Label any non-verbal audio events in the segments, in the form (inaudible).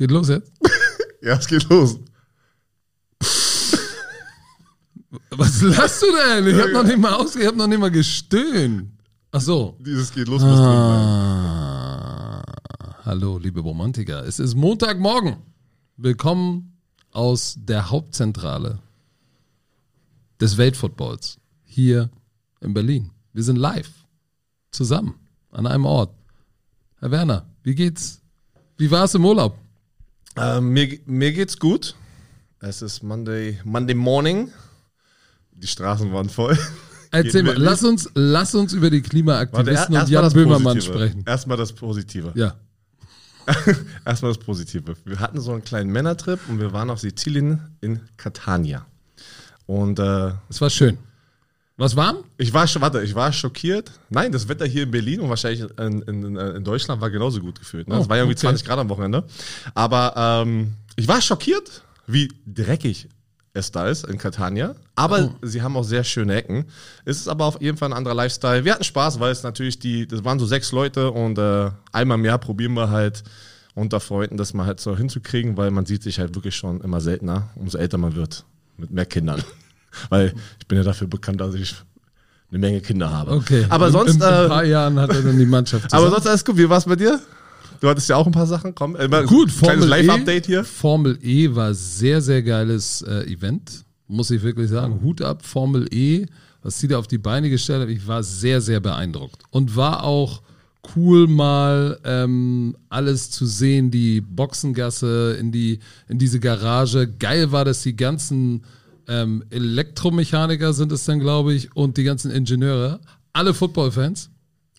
Geht los jetzt? (laughs) Ja, es geht los. Was lachst du denn? Ich habe noch nicht mal aus, ich habe noch nicht mal gestöhnt. Ach so. Dieses geht los. Ah, hallo, liebe Romantiker. Es ist Montagmorgen. Willkommen aus der Hauptzentrale des Weltfootballs hier in Berlin. Wir sind live zusammen an einem Ort. Herr Werner, wie geht's? Wie war es im Urlaub? Ähm, mir, mir geht's gut. Es ist Monday, Monday Morning. Die Straßen waren voll. (laughs) Erzähl mal, lass uns, lass uns über die Klimaaktivisten und erst mal Jan das Böhmermann Positive. sprechen. Erstmal das Positive. Ja. (laughs) Erstmal das Positive. Wir hatten so einen kleinen Männertrip und wir waren auf Sizilien in Catania. Und äh, Es war schön. Was warm? ich war, sch- warte, ich war schockiert. Nein, das Wetter hier in Berlin und wahrscheinlich in, in, in Deutschland war genauso gut gefühlt. Ne? Oh, es war ja irgendwie okay. 20 Grad am Wochenende. Aber ähm, ich war schockiert, wie dreckig es da ist in Catania. Aber sie haben auch sehr schöne Ecken. Es ist aber auf jeden Fall ein anderer Lifestyle. Wir hatten Spaß, weil es natürlich die, das waren so sechs Leute und äh, einmal im Jahr probieren wir halt unter Freunden das mal halt so hinzukriegen, weil man sieht sich halt wirklich schon immer seltener, umso älter man wird, mit mehr Kindern. Weil ich bin ja dafür bekannt, dass ich eine Menge Kinder habe. Okay. Aber in, sonst, In, in ein äh, paar Jahren hat er dann die Mannschaft (laughs) aber zusammen. sonst alles gut. Wie war's bei dir? Du hattest ja auch ein paar Sachen. Komm, äh, Gut, kleines Formel Live-Update e, hier. Formel E war sehr, sehr geiles äh, Event. Muss ich wirklich sagen. Hut ab, Formel E. Was sie da auf die Beine gestellt hat, ich war sehr, sehr beeindruckt. Und war auch cool, mal ähm, alles zu sehen, die Boxengasse, in, die, in diese Garage. Geil war, dass die ganzen ähm, Elektromechaniker sind es dann, glaube ich, und die ganzen Ingenieure, alle Football-Fans.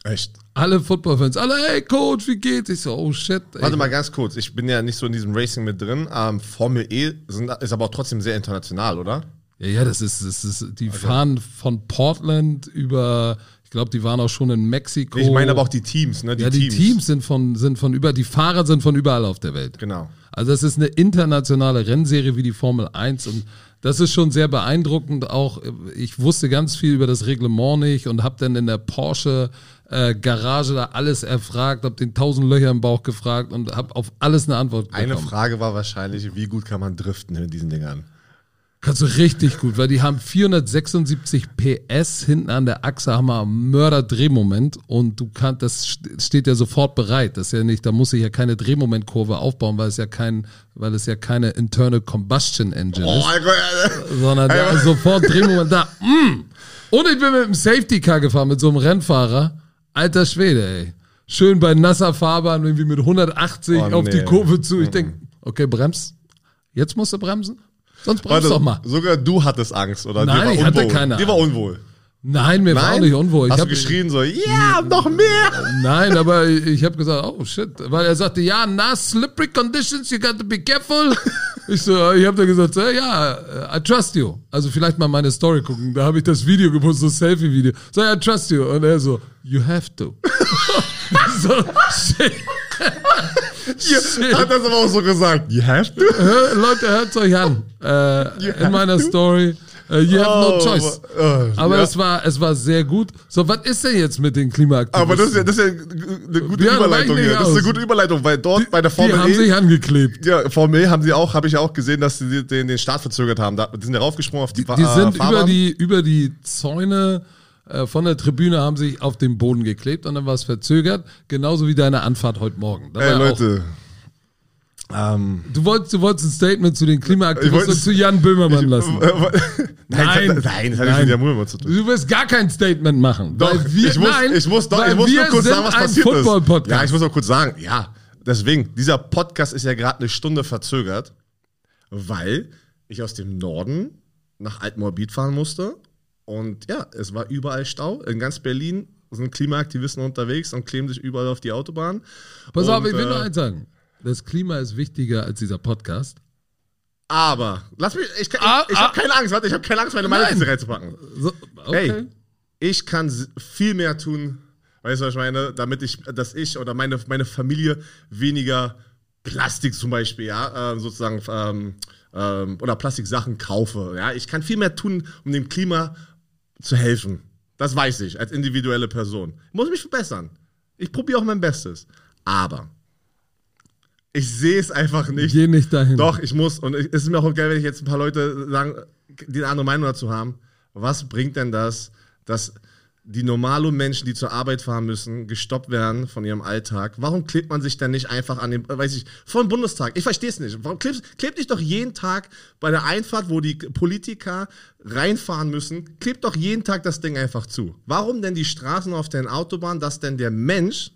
Echt? Alle Football-Fans, alle, hey Coach, wie geht's? Ich so, oh shit. Ey. Warte mal ganz kurz. Ich bin ja nicht so in diesem Racing mit drin. Ähm, Formel E sind, ist aber auch trotzdem sehr international, oder? Ja, ja, das ist, das ist, die fahren von Portland über, ich glaube, die waren auch schon in Mexiko. Ich meine aber auch die Teams, ne? Die ja, die Teams, sind von, sind von über, die Fahrer sind von überall auf der Welt. Genau. Also das ist eine internationale Rennserie wie die Formel 1 und das ist schon sehr beeindruckend. Auch ich wusste ganz viel über das Reglement nicht und habe dann in der Porsche äh, Garage da alles erfragt, habe den tausend Löcher im Bauch gefragt und habe auf alles eine Antwort bekommen. Eine Frage war wahrscheinlich, wie gut kann man driften in diesen Dingern? Kannst du richtig gut, weil die haben 476 PS hinten an der Achse, haben wir einen Mörder-Drehmoment und du kannst, das st- steht ja sofort bereit. Das ist ja nicht, da muss ich ja keine Drehmomentkurve aufbauen, weil es ja kein, weil es ja keine Internal Combustion Engine ist, mein Gott. sondern da ist sofort Drehmoment da. Mm. Und ich bin mit dem Safety Car gefahren, mit so einem Rennfahrer. Alter Schwede, ey. Schön bei nasser Fahrbahn, irgendwie mit 180 Oh, auf die nee. Kurve zu. Ich denk, okay, brems. Jetzt musst du bremsen. Sonst bremst Warte, doch mal. sogar du hattest Angst, oder? Nein, ich hatte unwohl. keine Dir war unwohl. Nein, mir war auch nicht unwohl. Ich Hast hab, du geschrien so, ja, noch mehr? Nein, aber ich habe gesagt, oh shit, weil er sagte, ja, na, slippery conditions, you got to be careful. (laughs) Ich so, ich habe dann gesagt, so, ja, I trust you. Also vielleicht mal meine Story gucken. Da habe ich das Video gepostet, so Selfie-Video. So, I trust you. Und er so, you have to. (laughs) (laughs) so, shit. Hat das aber auch so gesagt. You have to? Leute, hört euch an. Äh, in meiner Story. Uh, you have no Oh, choice. oh, Aber ja. es, war, es war sehr gut. So, was ist denn jetzt mit den Klimaaktivisten? Aber das ist ja, das ist ja eine gute Ja, Überleitung hier. Das ist eine gute Überleitung, weil dort bei der Die Formel haben E. sich angeklebt. Ja, Formel E haben sie auch, habe ich auch gesehen, dass sie den, den Start verzögert haben. Da, die sind ja raufgesprungen auf die, Fa- Die äh, sind über Fahrbahn. die, über die Zäune von der Tribüne haben sich auf den Boden geklebt und dann war es verzögert. Genauso wie deine Anfahrt heute Morgen. Da Ey, Leute. Ähm, Auch, du, wolltest, du wolltest ein Statement zu den Ich Klimaaktivisten und zu Jan Böhmermann lassen. nein, nein, (laughs) Nein. das hat, nein, das hat nichts mit der Mulmer zu tun. Du wirst gar kein Statement machen. Doch, wir, ich muss, nein, ich muss, doch, ich muss nur kurz sagen, was ein passiert ist. Ja, ich muss noch kurz sagen, ja, deswegen, dieser Podcast ist ja gerade eine Stunde verzögert, weil ich aus dem Norden nach Altmoabit fahren musste und ja, es war überall Stau. In ganz Berlin sind Klimaaktivisten unterwegs und kleben sich überall auf die Autobahn. Pass und, auf, ich will äh, nur eins sagen. Das Klima ist wichtiger als dieser Podcast. Aber, lass mich, ich, ich, Ah, ich ah. habe keine Angst, warte, ich habe keine Angst, meine Meinung diese reinzupacken. So, okay. Ey, ich kann viel mehr tun, weißt du, was ich meine, damit ich, dass ich oder meine, meine Familie weniger Plastik zum Beispiel, ja, äh, sozusagen, ähm, ähm, oder Plastiksachen kaufe. Ja, ich kann viel mehr tun, um dem Klima zu helfen. Das weiß ich, als individuelle Person. Ich muss mich verbessern. Ich probiere auch mein Bestes. Aber Ich sehe es einfach nicht. Geh nicht dahin. Doch, ich muss. Und es ist mir auch geil, wenn ich jetzt ein paar Leute sagen, die eine andere Meinung dazu haben. Was bringt denn das, dass die normalen Menschen, die zur Arbeit fahren müssen, gestoppt werden von ihrem Alltag? Warum klebt man sich denn nicht einfach an den, weiß ich, vor dem Bundestag? Ich verstehe es nicht. Warum klebst, klebt dich doch jeden Tag bei der Einfahrt, wo die Politiker reinfahren müssen, klebt doch jeden Tag das Ding einfach zu. Warum denn die Straßen auf den Autobahnen, dass denn der Mensch,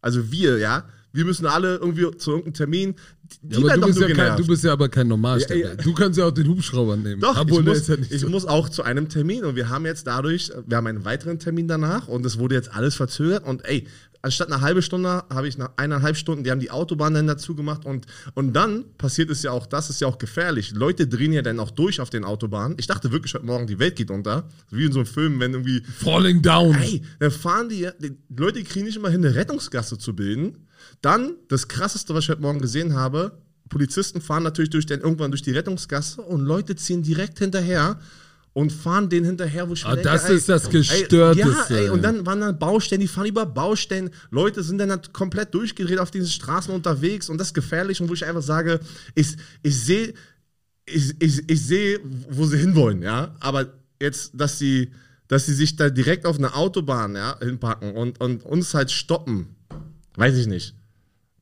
also wir, ja, wir müssen alle irgendwie zu irgendeinem Termin. Die Ja, aber du, bist ja kein, du bist ja aber kein Normalsteller. Ja, ja. Du kannst ja auch den Hubschrauber nehmen. Doch, Obwohl, ich, muss, ja ich so- muss auch zu einem Termin und wir haben jetzt dadurch, wir haben einen weiteren Termin danach und es wurde jetzt alles verzögert und ey, anstatt eine halbe Stunde habe ich nach eineinhalb Stunden, die haben die Autobahn dann dazu gemacht und, und dann passiert es ja auch, das ist ja auch gefährlich. Leute drehen ja dann auch durch auf den Autobahnen. Ich dachte wirklich heute Morgen, die Welt geht unter. Wie in so einem Film, wenn irgendwie Falling down. Ey, dann fahren die, die Leute kriegen nicht immer hin, eine Rettungsgasse zu bilden. Dann, das krasseste, was ich heute Morgen gesehen habe, Polizisten fahren natürlich durch den, irgendwann durch die Rettungsgasse und Leute ziehen direkt hinterher und fahren denen hinterher, wo ich Ah, denke, das ey, ist das Ey, Gestörteste. ja, ey, und dann waren dann Baustellen, die fahren über Baustellen. Leute sind dann halt komplett durchgedreht auf diesen Straßen unterwegs und das ist gefährlich und wo ich einfach sage, ich, ich sehe, ich, ich, ich sehe, wo sie hinwollen, ja. Aber jetzt, dass sie, dass sie sich da direkt auf eine Autobahn ja, hinpacken und, und uns halt stoppen, weiß ich nicht.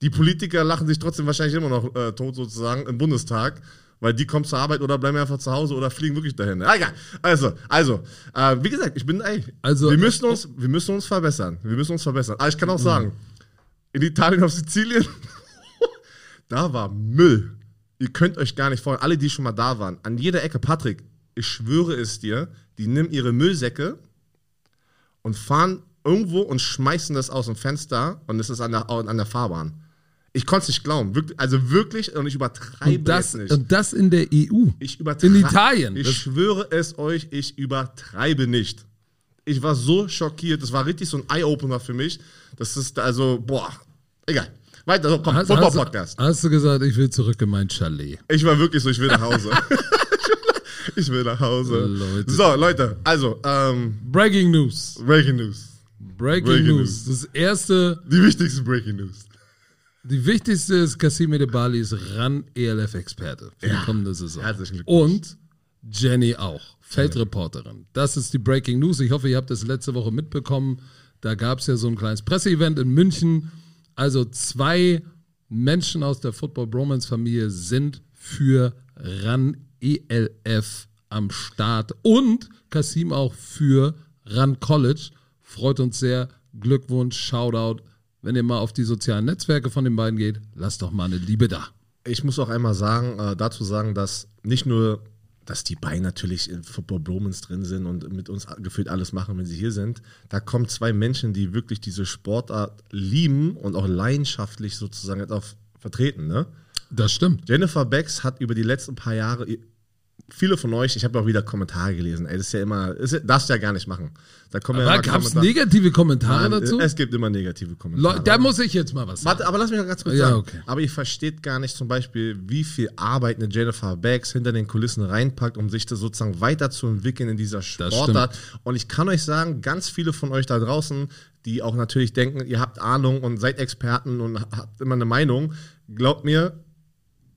Die Politiker lachen sich trotzdem wahrscheinlich immer noch äh, tot sozusagen im Bundestag, weil die kommen zur Arbeit oder bleiben einfach zu Hause oder fliegen wirklich dahin. Ah, egal. Also, also, äh, wie gesagt, ich bin, ey, Also- wir müssen uns, wir müssen uns verbessern. Wir müssen uns verbessern. Aber ich kann auch sagen, in Italien auf Sizilien, (laughs) da war Müll. Ihr könnt euch gar nicht vorstellen, alle, die schon mal da waren, an jeder Ecke, Patrick, ich schwöre es dir, die nehmen ihre Müllsäcke und fahren irgendwo und schmeißen das aus dem Fenster und es ist an der, an der Fahrbahn. Ich konnte es nicht glauben. Wirklich, also wirklich, und ich übertreibe Und das, nicht. und das in der EU. Ich übertreibe. In Italien. Ich Das- schwöre es euch, ich übertreibe nicht. Ich war so schockiert. Das war richtig so ein Eye-Opener für mich. Das ist also, boah, egal. Weiter, so, komm, Football-Podcast. hast, hast du gesagt, ich will zurück in mein Chalet? Ich war wirklich so, ich will nach Hause. (laughs) ich will nach Hause. Leute. So, Leute, also, ähm, Breaking News. Breaking News. Breaking, Breaking News. Das erste, Die wichtigsten Breaking News. Die wichtigste ist, Kassim Edebali ist RAN ELF-Experte für die kommende Saison. Herzlichen Glückwunsch. Und Jenny auch, Feldreporterin. Das ist die Breaking News. Ich hoffe, ihr habt das letzte Woche mitbekommen. Da gab es ja so ein kleines Presseevent in München. Also zwei Menschen aus der Football Bromance Familie sind für RAN ELF am Start und Kasim auch für RAN College. Freut uns sehr. Glückwunsch, Shoutout. Wenn ihr mal auf die sozialen Netzwerke von den beiden geht, lasst doch mal eine Liebe da. Ich muss auch einmal sagen, äh, dazu sagen, dass nicht nur, dass die beiden natürlich in Football Bromans drin sind und mit uns gefühlt alles machen, wenn sie hier sind. Da kommen zwei Menschen, die wirklich diese Sportart lieben und auch leidenschaftlich sozusagen auch vertreten. Ne? Das stimmt. Jennifer Becks hat über die letzten paar Jahre, viele von euch, ich habe auch wieder Kommentare gelesen, ey, das ist ja immer, das darfst du ja gar nicht machen. Da kommen ja Aber immer gab es negative Kommentare Nein, dazu? Es gibt immer negative Kommentare. Leute, da muss ich jetzt mal was sagen. Warte, aber lass mich noch ganz kurz Ja, sagen. okay. Aber ihr versteht gar nicht zum Beispiel, wie viel Arbeit eine Jennifer Becks hinter den Kulissen reinpackt, um sich das sozusagen weiterzuentwickeln in dieser Sportart. Und ich kann euch sagen, ganz viele von euch da draußen, die auch natürlich denken, ihr habt Ahnung und seid Experten und habt immer eine Meinung, glaubt mir,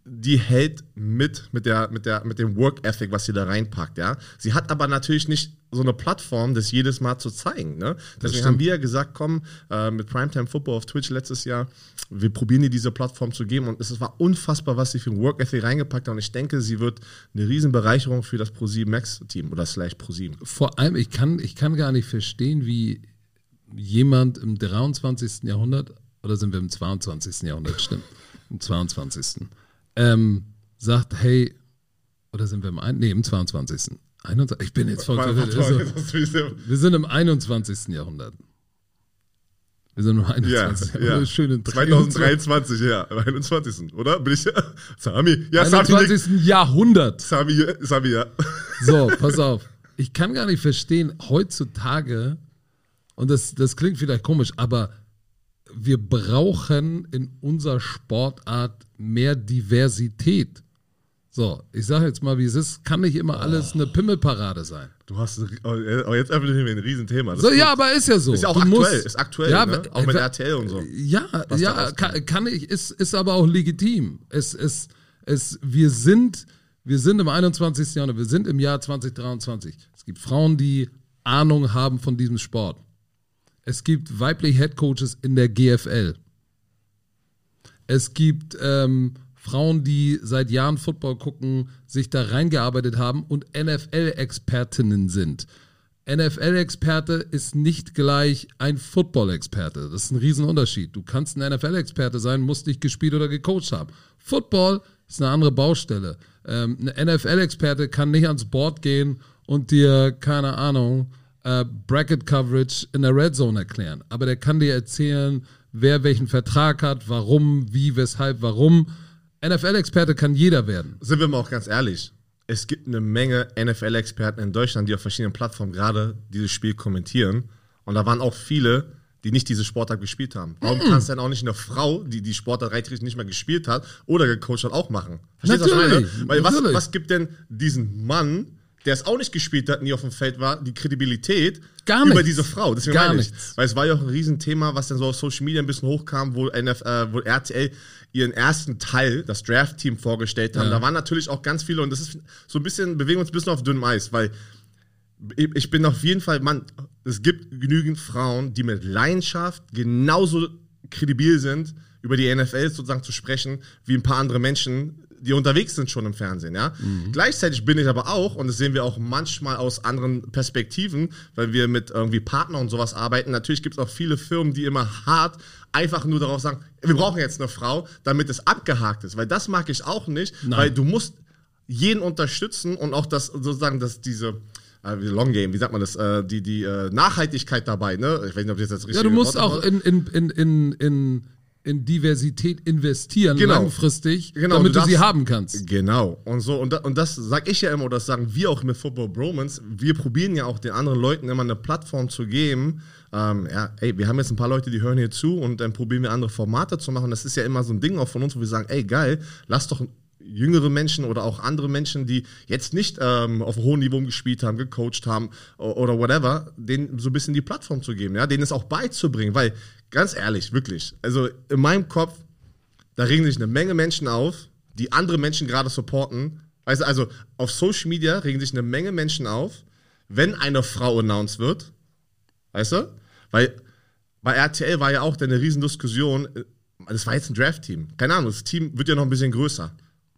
die hält mit mit der mit der mit dem Work Ethic, was sie da reinpackt, ja. Sie hat aber natürlich nicht so eine Plattform, das jedes Mal zu zeigen, ne? Deswegen haben wir ja gesagt, komm, äh, mit Primetime Football auf Twitch letztes Jahr, wir probieren ihr diese Plattform zu geben und es war unfassbar, was sie für ein Work Ethic reingepackt hat und ich denke, sie wird eine riesen Bereicherung für das Pro7 Max Team oder slash Pro7. Vor allem, ich kann, ich kann gar nicht verstehen, wie jemand im 23. Jahrhundert, oder sind wir im 22. Jahrhundert, stimmt, im 22. Ähm, sagt, hey, oder sind wir im, ein, nee, im 22. 21, ich bin jetzt voll verwirrt. Also, wir sind im 21. Jahrhundert. Wir sind im 21. Ja, ja. Jahrhundert. Schön in 2023, ja, am 21. Oder? Bin ich (laughs) Sami? Ja, Sami, 21. Jahrhundert. Sami, Sami, ja. So, (laughs) pass auf. Ich kann gar nicht verstehen, heutzutage, und das, das klingt vielleicht komisch, aber wir brauchen in unserer Sportart mehr Diversität. So, ich sage jetzt mal, wie es ist, kann nicht immer alles eine Pimmelparade sein. Du hast, oh, jetzt öffnet mir ein Riesenthema. Das So, ja, aber ist ja so. ist ja auch Du aktuell, musst- ist aktuell, Ja, ne? auch mit äh, RTL und so. Ja, ja, kann, kann ich, ist, ist aber auch legitim. Es, es, es, wir sind, wir sind im 21. Jahrhundert, wir sind im Jahr 2023. Es gibt Frauen, die Ahnung haben von diesem Sport. Es gibt weibliche Headcoaches in der GFL. Es gibt ähm, Frauen, die seit Jahren Football gucken, sich da reingearbeitet haben und NFL-Expertinnen sind. NFL-Experte ist nicht gleich ein Football-Experte. Das ist ein Riesenunterschied. Du kannst ein NFL-Experte sein, musst nicht gespielt oder gecoacht haben. Football ist eine andere Baustelle. Ähm, ein NFL-Experte kann nicht ans Board gehen und dir, keine Ahnung, äh, Bracket-Coverage in der Red Zone erklären. Aber der kann dir erzählen, wer welchen Vertrag hat, warum, wie, weshalb, warum. NFL-Experte kann jeder werden. Sind wir mal auch ganz ehrlich. Es gibt eine Menge NFL-Experten in Deutschland, die auf verschiedenen Plattformen gerade dieses Spiel kommentieren. Und da waren auch viele, die nicht diese Sportart gespielt haben. Warum kann es denn auch nicht eine Frau, die die Sportart rechtlich nicht mehr gespielt hat oder gecoacht hat, auch machen? Verstehst du, was ich meine? Weil was, was gibt denn diesen Mann, der es auch nicht gespielt hat, nie auf dem Feld war, die Kredibilität Gar über nichts. diese Frau? Deswegen Gar meine ich. nichts. Weil es war ja auch ein Riesenthema, was dann so auf Social Media ein bisschen hochkam, wo, NF, äh, wo RTL ihren ersten Teil, das Draft-Team, vorgestellt haben. Ja. Da waren natürlich auch ganz viele, und das ist so ein bisschen, bewegen wir uns ein bisschen auf dünnem Eis, weil ich ich bin auf jeden Fall, Mann, es gibt genügend Frauen, die mit Leidenschaft genauso kredibil sind, über die NFL sozusagen zu sprechen, wie ein paar andere Menschen, die unterwegs sind schon im Fernsehen, ja. Gleichzeitig bin ich aber auch, und das sehen wir auch manchmal aus anderen Perspektiven, weil wir mit irgendwie Partnern und sowas arbeiten. Natürlich gibt es auch viele Firmen, die immer hart einfach nur darauf sagen, wir brauchen jetzt eine Frau, damit es abgehakt ist. Weil das mag ich auch nicht, weil du musst jeden unterstützen und auch das sozusagen, dass diese äh, Long Game, wie sagt man das, äh, die, die äh, Nachhaltigkeit dabei, ne? Ich weiß nicht, ob das jetzt richtig Ja, du musst auch in, in, in, in, in, in Diversität investieren, Genau. langfristig, Genau, damit du du, sie haben kannst. Genau. Und so, und, da, und das sage ich ja immer, oder das sagen wir auch mit Football Bromance. Wir probieren ja auch den anderen Leuten immer eine Plattform zu geben. Ähm, ja, ey, wir haben jetzt ein paar Leute, die hören hier zu und dann probieren wir andere Formate zu machen. Das ist ja immer so ein Ding auch von uns, wo wir sagen, ey, geil, lass doch jüngere Menschen oder auch andere Menschen, die jetzt nicht ähm, auf hohem Niveau gespielt haben, gecoacht haben oder whatever, denen so ein bisschen die Plattform zu geben, ja, denen es auch beizubringen, weil ganz ehrlich, wirklich, also in meinem Kopf da regen sich eine Menge Menschen auf, die andere Menschen gerade supporten. Weißt du, also auf Social Media regen sich eine Menge Menschen auf, wenn eine Frau announced wird. Weißt du? Weil bei RTL war ja auch eine Riesendiskussion. Das war jetzt ein Draft-Team. Keine Ahnung, das Team wird ja noch ein bisschen größer.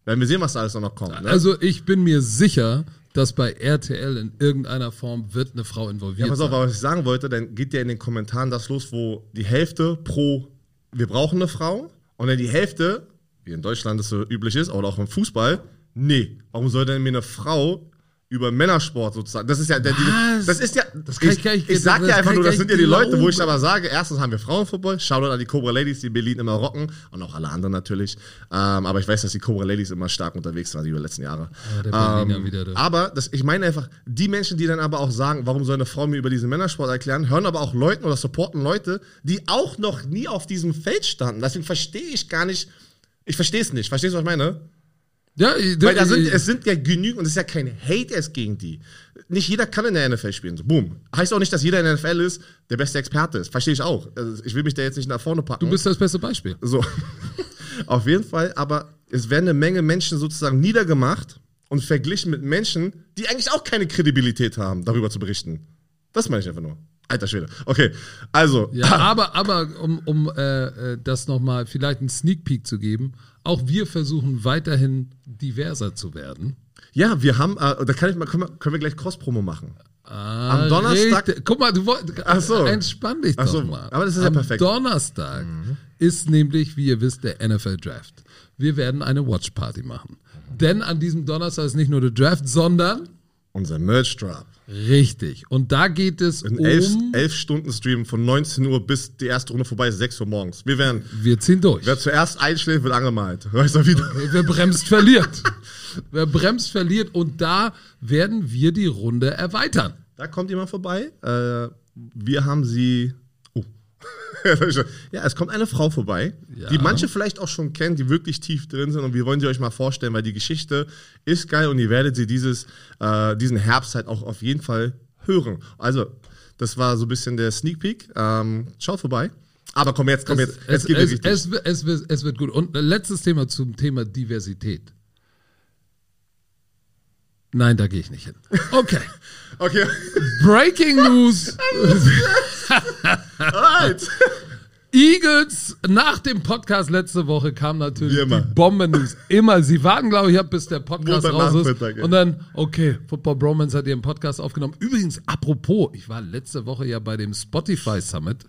Werden wir sehen, was da alles noch kommt. Ne? Also ich bin mir sicher, dass bei RTL in irgendeiner Form wird eine Frau involviert Ja, pass auf, sein. was ich sagen wollte, dann geht ja in den Kommentaren das los, wo die Hälfte pro, wir brauchen eine Frau, und dann die Hälfte, wie in Deutschland das so üblich ist, oder auch im Fußball, nee, warum soll denn mir eine Frau über Männersport sozusagen, das ist ja, der, die, das ist ja, Das kann ich ich, gar nicht- ich sag dir einfach nur, das sind ja die Leute, wo ich aber sage, erstens haben wir Frauenfußball, Shoutout an die Cobra Ladies, die Berlin immer rocken, und auch alle anderen natürlich, ähm, aber ich weiß, dass die Cobra Ladies immer stark unterwegs waren, über die letzten Jahre. Berliner Ähm, wieder, aber das, ich meine einfach, die Menschen, die dann aber auch sagen, warum soll eine Frau mir über diesen Männersport erklären, hören aber auch Leuten oder supporten Leute, die auch noch nie auf diesem Feld standen. Deswegen verstehe ich gar nicht, ich verstehe es nicht. Verstehst du, was ich meine? Ja, Weil da sind, es sind ja genügend, und es ist ja kein Hate erst gegen die. Nicht jeder kann in der NFL spielen. So, boom. Heißt auch nicht, dass jeder in der NFL ist, der beste Experte ist. Verstehe ich auch. Also ich will mich da jetzt nicht nach vorne packen. du bist das beste Beispiel. So. (laughs) Auf jeden Fall, aber es werden eine Menge Menschen sozusagen niedergemacht und verglichen mit Menschen, die eigentlich auch keine Kredibilität haben, darüber zu berichten. Das meine ich einfach nur. Alter Schwede. Okay, also. Ja, (laughs) aber, aber um, um äh, äh, das nochmal vielleicht einen Sneak Peek zu geben, auch wir versuchen weiterhin diverser zu werden. Ja, wir haben, äh, da kann ich mal, können wir, können wir gleich Cross-Promo machen. Ah, Am Donnerstag- richtig. Guck mal, du wolltest. Ach so. Entspann dich doch so, mal. aber das ist ja Am perfekt. Mhm. Donnerstag ist nämlich, wie ihr wisst, der NFL Draft. Wir werden eine Watch Party machen. Denn an diesem Donnerstag ist nicht nur der Draft, sondern Unser Merch-Drop. Richtig. Und da geht es Ein um. elf, elf Stunden Stream von 19 Uhr bis die erste Runde vorbei ist, 6 Uhr morgens. Wir werden, wir ziehen durch. wer zuerst einschläft, wird angemalt. (laughs) Weißt du, wieder. Wer bremst, verliert. (laughs) Wer bremst, verliert. Und da werden wir die Runde erweitern. Da kommt jemand vorbei. Äh, wir haben sie. (laughs) Ja, es kommt eine Frau vorbei, Ja. die manche vielleicht auch schon kennen, die wirklich tief drin sind und wir wollen sie euch mal vorstellen, weil die Geschichte ist geil und ihr werdet sie dieses, äh, diesen Herbst halt auch auf jeden Fall hören. Also, das war so ein bisschen der Sneak Peek. Ähm, schaut vorbei. Aber komm jetzt, komm jetzt, es, jetzt geht es, richtig. es, es, es, wird, es wird gut. Und letztes Thema zum Thema Diversität. Nein, da gehe ich nicht hin. Okay. (laughs) Okay, Breaking News. (laughs) alright. Eagles, nach dem Podcast letzte Woche kam natürlich die Bomben-News. Immer. Sie warten, glaube ich, ab, bis der Podcast raus ist. Ja. Und dann, okay, Football Bromance hat ihren Podcast aufgenommen. Übrigens, apropos, ich war letzte Woche ja bei dem Spotify Summit.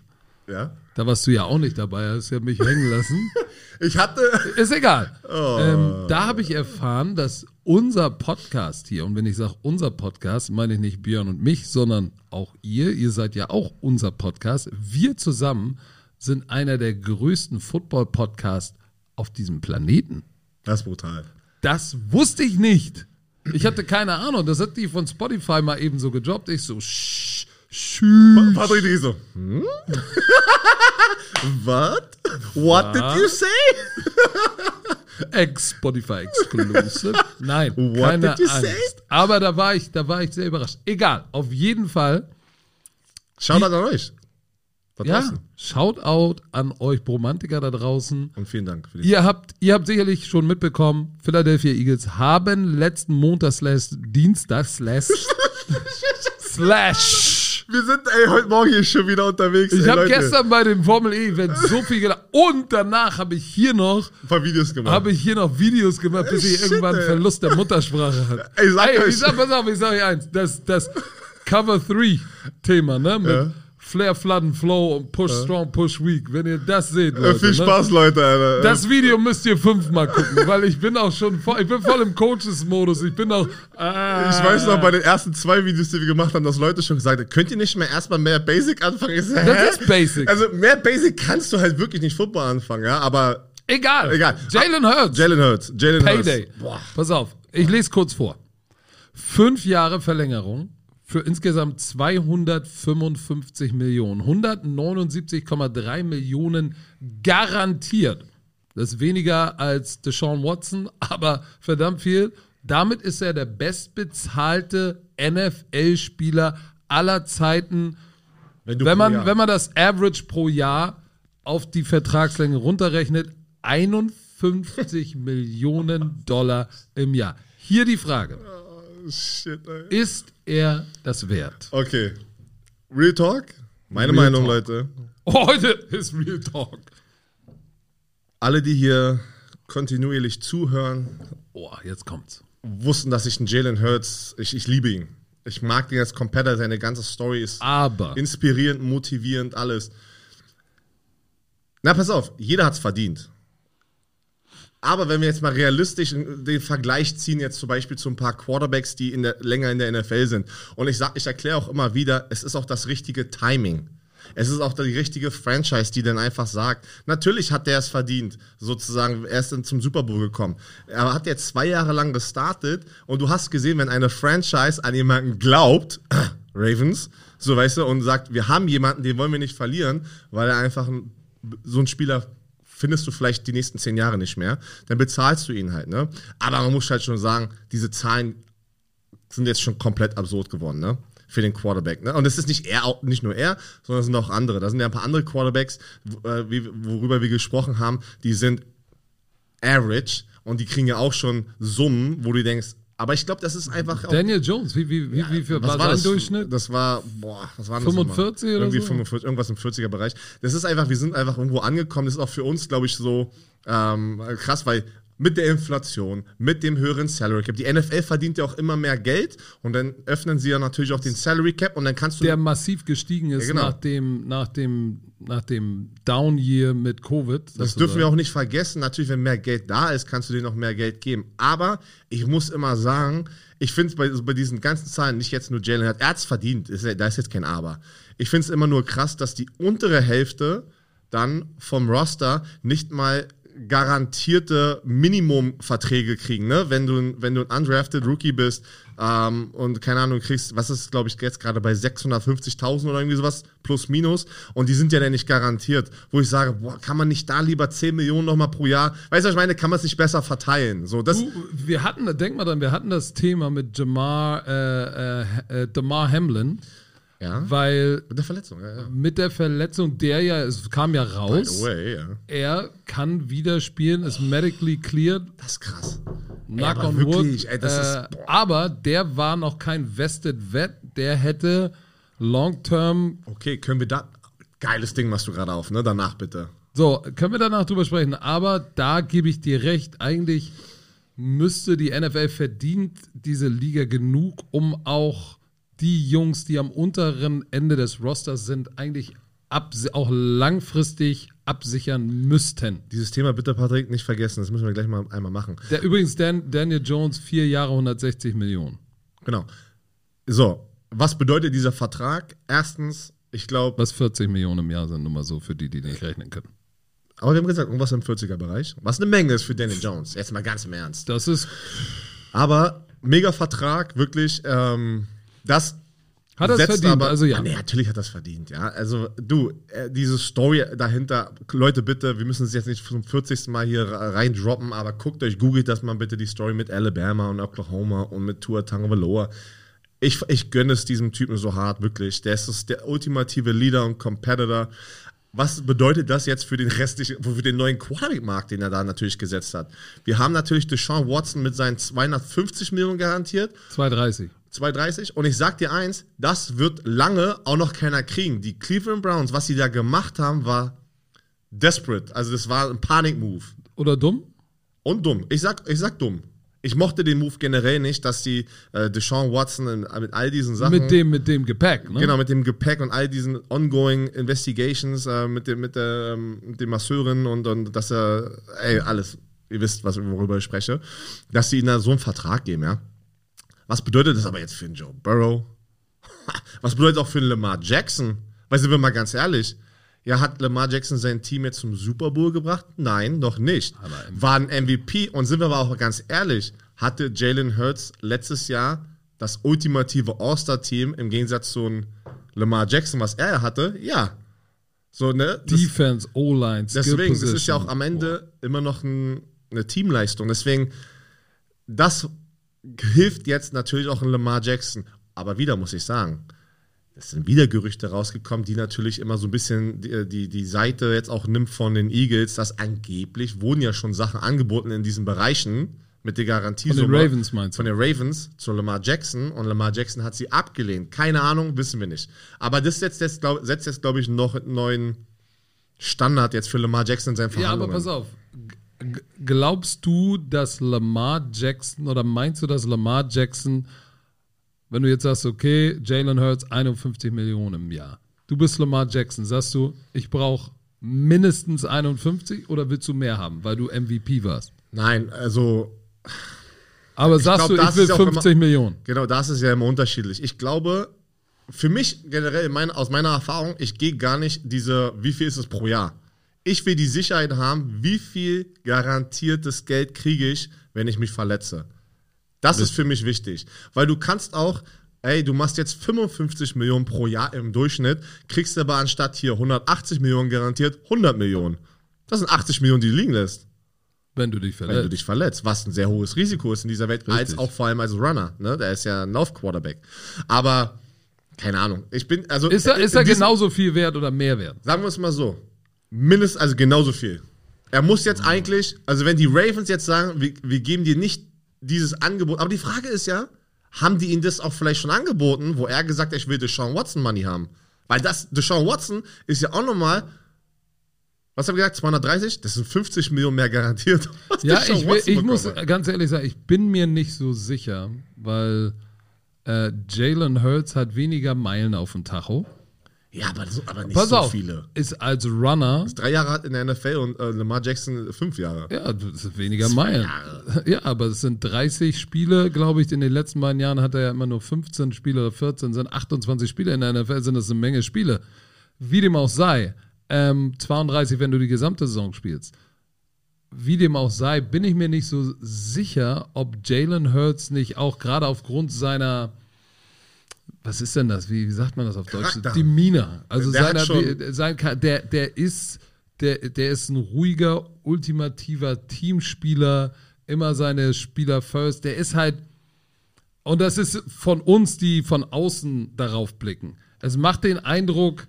Ja. Da warst du ja auch nicht dabei, hast ja mich hängen lassen. (laughs) Ich hatte. Ist egal. Oh. Ähm, da habe ich erfahren, dass unser Podcast hier, und wenn ich sage unser Podcast, meine ich nicht Björn und mich, sondern auch ihr, ihr seid ja auch unser Podcast. Wir zusammen sind einer der größten Football-Podcasts auf diesem Planeten. Das ist brutal. Das wusste ich nicht. Ich hatte keine Ahnung. Das hat die von Spotify mal eben so gedroppt. Ich so, sch, sch, Patrick die so. Hm? (laughs) What? What did you say? Ex Spotify Exclusive. Nein, What keine did you Angst. say? Aber da war ich, da war ich sehr überrascht. Egal, auf jeden Fall. Schaut an euch. Da Ja. Shoutout an euch Bromantiker da draußen. Und vielen Dank für die. Ihr habt, ihr habt sicherlich schon mitbekommen, Philadelphia Eagles haben letzten Montag slash Dienstag slash (laughs) slash. Wir sind, ey, heute Morgen hier schon wieder unterwegs. Ich habe gestern bei dem Formel E-Event so (laughs) viel gedacht. Und danach habe ich hier noch ein paar Videos gemacht. habe ich hier noch Videos gemacht, bis ich Shit, irgendwann ey. Verlust der Muttersprache hatte. Ey, sag Ey, ich sag, pass auf, ich sag euch eins, das, das Cover 3 Thema, ne, mit Ja. Flair, Flood and Flow und Push Strong, Push Weak, wenn ihr das seht, Äh, Leute, viel ne? Spaß, Leute. Alter. Das Video müsst ihr fünfmal gucken, (laughs) weil ich bin auch schon voll, ich bin voll im Coaches-Modus, ich bin auch, ah, ich weiß noch, bei den ersten zwei Videos, die wir gemacht haben, dass Leute schon gesagt haben, könnt ihr nicht mehr erstmal mehr Basic anfangen? Ich so, hä? Das ist Basic. Also mehr Basic kannst du halt wirklich nicht Football anfangen, ja, aber egal, Egal. Jalen Hurts, Jalen Hurts, Jalen Payday. Hurts. Boah. Pass auf, ich lese kurz vor. Fünf Jahre Verlängerung für insgesamt 255 Millionen. 179,3 Millionen garantiert. Das ist weniger als Deshaun Watson, (laughs) aber verdammt viel. Damit ist er der bestbezahlte NFL-Spieler aller Zeiten. Wenn, Wenn man, ja. wenn man das Average pro Jahr auf die Vertragslänge runterrechnet, 51 (laughs) Millionen Dollar im Jahr. Hier die Frage: Shit, ey. Ist er das wert? Okay. Real Talk? Meine Real Meinung, Talk. Leute. Heute ist Real Talk. Alle, die hier kontinuierlich zuhören, Oh, jetzt kommt's. wussten, dass ich einen Jalen Hurts, ich, ich liebe ihn. Ich mag den als Competitor, seine ganze Story ist Aber inspirierend, motivierend, alles. Na, pass auf, jeder hat's verdient. Aber wenn wir jetzt mal realistisch den Vergleich ziehen, jetzt zum Beispiel zu ein paar Quarterbacks, die in der, länger in der NFL sind. Und ich ich erkläre auch immer wieder, es ist auch das richtige Timing. Es ist auch die richtige Franchise, die dann einfach sagt, natürlich hat der es verdient, sozusagen, er ist dann zum Super Bowl gekommen. Er hat jetzt zwei Jahre lang gestartet und du hast gesehen, wenn eine Franchise an jemanden glaubt, (clears throat) Ravens, so weißt du, und sagt, wir haben jemanden, den wollen wir nicht verlieren, weil er einfach ein, so ein Spieler findest du vielleicht die nächsten zehn Jahre nicht mehr, dann bezahlst du ihn halt, ne? Aber man muss halt schon sagen, diese Zahlen sind jetzt schon komplett absurd geworden, ne? Für den Quarterback, ne? Und es ist nicht er, nicht nur er, sondern es sind auch andere. Da sind ja ein paar andere Quarterbacks, äh, worüber wir gesprochen haben, die sind average und die kriegen ja auch schon Summen, wo du denkst, aber ich glaube, das ist einfach Daniel Jones, wie, wie, wie, wie viel was war war das? Durchschnitt? Das war, boah, was war das? 45 nochmal? oder Irgendwie so? 45, irgendwas im 40er Bereich. Das ist einfach, wir sind einfach irgendwo angekommen. Das ist auch für uns, glaube ich, so ähm, krass, weil mit der Inflation, mit dem höheren Salary Cap, die NFL verdient ja auch immer mehr Geld und dann öffnen sie ja natürlich auch den Salary Cap und dann kannst du Der massiv gestiegen ist Ja, genau. nach dem, nach dem, nach dem Down-Year mit Covid. Das dürfen wir auch nicht vergessen. Natürlich, wenn mehr Geld da ist, kannst du denen noch mehr Geld geben. Aber ich muss immer sagen, ich finde es bei, bei diesen ganzen Zahlen, nicht jetzt nur Jalen Hurts, er hat es verdient. Ist, da ist jetzt kein Aber. Ich finde es immer nur krass, dass die untere Hälfte dann vom Roster nicht mal garantierte Minimumverträge kriegen, ne? Wenn du, wenn du ein undrafted Rookie bist ähm, und keine Ahnung kriegst, was ist, glaube ich, jetzt gerade bei 650.000 oder irgendwie sowas plus minus und die sind ja dann nicht garantiert, wo ich sage, boah, kann man nicht da lieber 10 Millionen nochmal pro Jahr, weißt du, was ich meine, kann man es nicht besser verteilen, so das. Du, wir hatten, denk mal dran, wir hatten das Thema mit Jamar, äh, äh, äh Damar Hamlin. Ja. Weil mit der Verletzung, ja, ja. Mit der Verletzung, der ja, es kam ja raus. Way, ja. Er kann wieder spielen, ist medically cleared. Das ist krass. Knock ey, on wirklich, wood. Ey, äh, ist, aber der war noch kein Vested Vet. Der hätte long term. Okay, können wir da. Geiles Ding machst du gerade auf, ne? Danach bitte. So, können wir danach drüber sprechen. Aber da gebe ich dir recht. Eigentlich müsste die NFL verdient diese Liga genug, um auch die Jungs, die am unteren Ende des Rosters sind, eigentlich auch langfristig absichern müssten. Dieses Thema bitte, Patrick, nicht vergessen. Das müssen wir gleich mal einmal machen. Der, übrigens, Dan, Daniel Jones, vier Jahre, 160 Millionen. Genau. So, was bedeutet dieser Vertrag? Erstens, ich glaube. Was 40 Millionen im Jahr sind, nur mal so für die, die nicht rechnen können. Aber wir haben gesagt, irgendwas im 40er-Bereich. Was eine Menge ist für Daniel Jones. Jetzt mal ganz im Ernst. Das ist. Aber mega Vertrag, wirklich. Ähm, das hat das verdient, aber, also ja. Nee, natürlich hat das verdient, ja. Also du, äh, diese Story dahinter, Leute bitte, wir müssen es jetzt nicht zum 40. Mal hier reindroppen, aber guckt euch, googelt das mal bitte die Story mit Alabama und Oklahoma und mit Tua Tagovailoa. Ich, ich gönne es diesem Typen so hart, wirklich. Der ist der ultimative Leader und Competitor. Was bedeutet das jetzt für den restlichen, für den neuen Quarterback-Markt, den er da natürlich gesetzt hat? Wir haben natürlich Deshaun Watson mit seinen 250 Millionen garantiert. 230. 230. Und ich sag dir eins, das wird lange auch noch keiner kriegen. Die Cleveland Browns, was sie da gemacht haben, war desperate. Also das war ein Panik-Move. Oder dumm? Und dumm. Ich sag, ich sag dumm. Ich mochte den Move generell nicht, dass die äh, Deshaun Watson in, mit all diesen Sachen. Mit dem, mit dem Gepäck, ne? Genau, mit dem Gepäck und all diesen ongoing Investigations äh, mit, dem, mit, der, ähm, mit den Masseuren und, und dass er, ey, alles, ihr wisst, was, worüber ich spreche, dass sie ihnen da so einen Vertrag geben, ja. Was bedeutet das aber jetzt für einen Joe Burrow? (laughs) Was bedeutet auch für einen Lamar Jackson? Weil sind wir mal ganz ehrlich, ja, hat Lamar Jackson sein Team jetzt zum Super Bowl gebracht? Nein, noch nicht. War ein MVP und sind wir aber auch ganz ehrlich, hatte Jalen Hurts letztes Jahr das ultimative All-Star-Team im Gegensatz zu Lamar Jackson, was er hatte? Ja. So, ne? Das, Defense, O-Line, Deswegen, das ist ja auch am Ende Boah. immer noch ein, eine Teamleistung. Deswegen, das hilft jetzt natürlich auch in Lamar Jackson. Aber wieder muss ich sagen, es sind wieder Gerüchte rausgekommen, die natürlich immer so ein bisschen die, die, die Seite jetzt auch nimmt von den Eagles, dass angeblich wurden ja schon Sachen angeboten in diesen Bereichen mit der Garantie. Von den Ravens meinst du? Von den Ravens zu Lamar Jackson und Lamar Jackson hat sie abgelehnt. Keine Ahnung, wissen wir nicht. Aber das setzt jetzt, glaub, setzt jetzt glaube ich, noch einen neuen Standard jetzt für Lamar Jackson in seinen Verhandlungen. Ja, aber pass auf. Glaubst du, dass Lamar Jackson oder meinst du, dass Lamar Jackson wenn du jetzt sagst, okay, Jalen Hurts 51 Millionen im Jahr. Du bist Lamar Jackson, sagst du, ich brauche mindestens 51 oder willst du mehr haben, weil du MVP warst? Nein, also. Aber sagst glaub, du, ich will 50 immer, Millionen? Genau, das ist ja immer unterschiedlich. Ich glaube, für mich generell mein, aus meiner Erfahrung, ich gehe gar nicht diese, wie viel ist es pro Jahr? Ich will die Sicherheit haben, wie viel garantiertes Geld kriege ich, wenn ich mich verletze. Das ist für mich wichtig, weil du kannst auch, ey, du machst jetzt 55 Millionen pro Jahr im Durchschnitt, kriegst aber anstatt hier 180 Millionen garantiert 100 Millionen. Das sind 80 Millionen, die du liegen lässt. Wenn du dich verletzt. Wenn du dich verletzt, was ein sehr hohes Risiko ist in dieser Welt, Richtig. als auch vor allem als Runner. Ne? Der ist ja ein Lauf-Quarterback. Aber, keine Ahnung. Ich bin, also. Ist er, ist er genauso viel wert oder mehr wert? Sagen wir es mal so. Mindestens, also genauso viel. Er muss jetzt eigentlich, also wenn die Ravens jetzt sagen, wir, wir geben dir nicht dieses Angebot. Aber die Frage ist ja, haben die ihm das auch vielleicht schon angeboten, wo er gesagt hat, ich will Deshaun Watson Money haben? Weil das, Deshaun Watson ist ja auch nochmal, was haben wir gesagt, 230? Das sind 50 Millionen mehr garantiert. (laughs) ja, ich, will, ich muss ganz ehrlich sagen, ich bin mir nicht so sicher, weil äh, Jalen Hurts hat weniger Meilen auf dem Tacho. Ja, aber, so, aber nicht Pass so auf, viele. Ist als Runner. Ist drei Jahre in der NFL und äh, Lamar Jackson fünf Jahre. Ja, das ist weniger Meilen. Ja, aber es sind 30 Spiele, glaube ich. In den letzten beiden Jahren hat er ja immer nur 15 Spiele oder 14, sind 28 Spiele in der NFL, sind das eine Menge Spiele. Wie dem auch sei, ähm, 32, wenn du die gesamte Saison spielst. wie dem auch sei, bin ich mir nicht so sicher, ob Jalen Hurts nicht auch gerade aufgrund seiner, was ist denn das? Wie, wie sagt man das auf Deutsch? Charakter. Demeanor. Also Der seiner, schon- sein, der, der ist, der, der ist ein ruhiger, ultimativer Teamspieler, immer seine Spieler first. Der ist halt, und das ist von uns, die von außen darauf blicken. Es macht den Eindruck,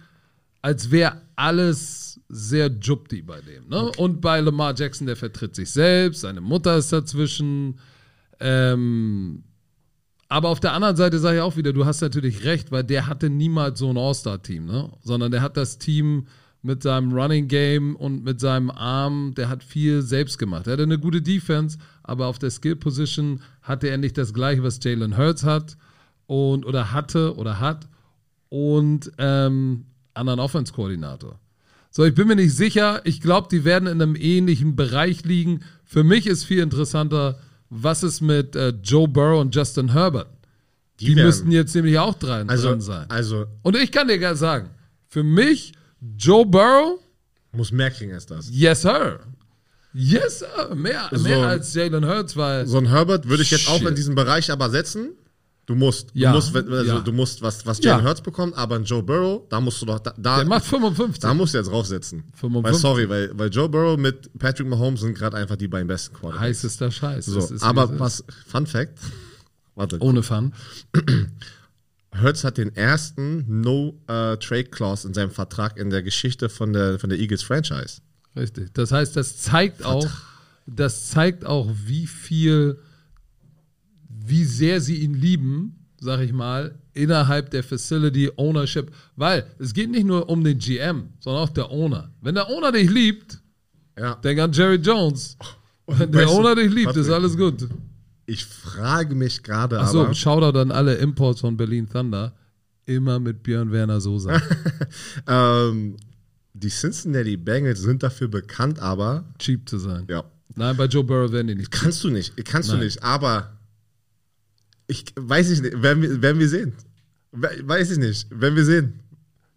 als wäre alles sehr jupti bei dem. Ne? Und bei Lamar Jackson, der vertritt sich selbst, seine Mutter ist dazwischen. Ähm, aber auf der anderen Seite sage ich auch wieder, du hast natürlich recht, weil der hatte niemals so ein All-Star-Team, ne? sondern der hat das Team mit seinem Running Game und mit seinem Arm, der hat viel selbst gemacht. Er hatte eine gute Defense, aber auf der Skill Position hatte er nicht das gleiche, was Jalen Hurts hat und oder hatte oder hat und ähm, anderen Offense-Koordinator. So, ich bin mir nicht sicher. Ich glaube, die werden in einem ähnlichen Bereich liegen. Für mich ist viel interessanter, was ist mit äh, Joe Burrow und Justin Herbert? Die, werden- müssten jetzt nämlich auch dran, Also, dran sein. also Und ich kann dir gar sagen, für mich, Joe Burrow, muss mehr kriegen als das. yes, sir. Yes, sir. Mehr, So. mehr als Jalen Hurts, weil So ein Herbert würde ich jetzt auch Shit. in diesem Bereich aber setzen. Du musst, Ja, du musst, also ja. du musst was, was Ja. Jalen Hurts bekommt, aber ein Joe Burrow, da musst du doch, da, da, der macht 55. da musst du jetzt raufsetzen. 55. Weil, sorry, weil, weil Joe Burrow mit Patrick Mahomes sind gerade einfach die beiden besten Quarterbacks. Heißester Scheiß. So, aber was, Fun Fact, (laughs) warte, Ohne Fun. (clears throat) Hurts hat den ersten No-Trade-Clause in seinem Vertrag in der Geschichte von der, von der Eagles Franchise. Richtig. Das heißt, das zeigt auch, das zeigt auch, wie viel, wie sehr sie ihn lieben, sag ich mal, innerhalb der Facility Ownership. Weil es geht nicht nur um den GM, sondern auch der Owner. Wenn der Owner dich liebt, Ja. denk an Jerry Jones. Wenn der weißt Owner dich liebt, ist alles gut. Ich frage mich gerade Achso, aber, Shoutout an alle Imports von Berlin Thunder. Immer mit Björn Werner Sosa. (laughs) ähm, die Cincinnati Bengals sind dafür bekannt, aber Cheap zu sein. ja, Nein, bei Joe Burrow werden die nicht. kannst du nicht, kannst Nein. du nicht, aber ich weiß ich nicht, werden wir, werden wir sehen. We- Weiß ich nicht, werden wir sehen.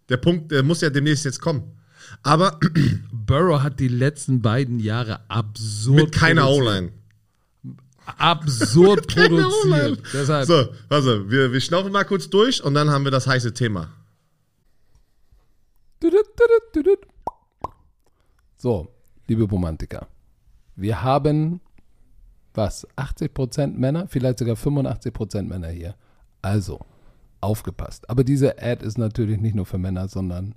Der Punkt, der muss ja demnächst jetzt kommen. Aber (clears throat) Burrow hat die letzten beiden Jahre absurd mit keiner produziert. O-Line. Absurd (laughs) Keine O-Line. produziert. Deshalb, So, also, wir, wir schnaufen mal kurz durch und dann haben wir das heiße Thema. So, liebe Romantiker, wir haben was? 80% Männer, vielleicht sogar 85% Männer hier. Also, aufgepasst. Aber diese Ad ist natürlich nicht nur für Männer, sondern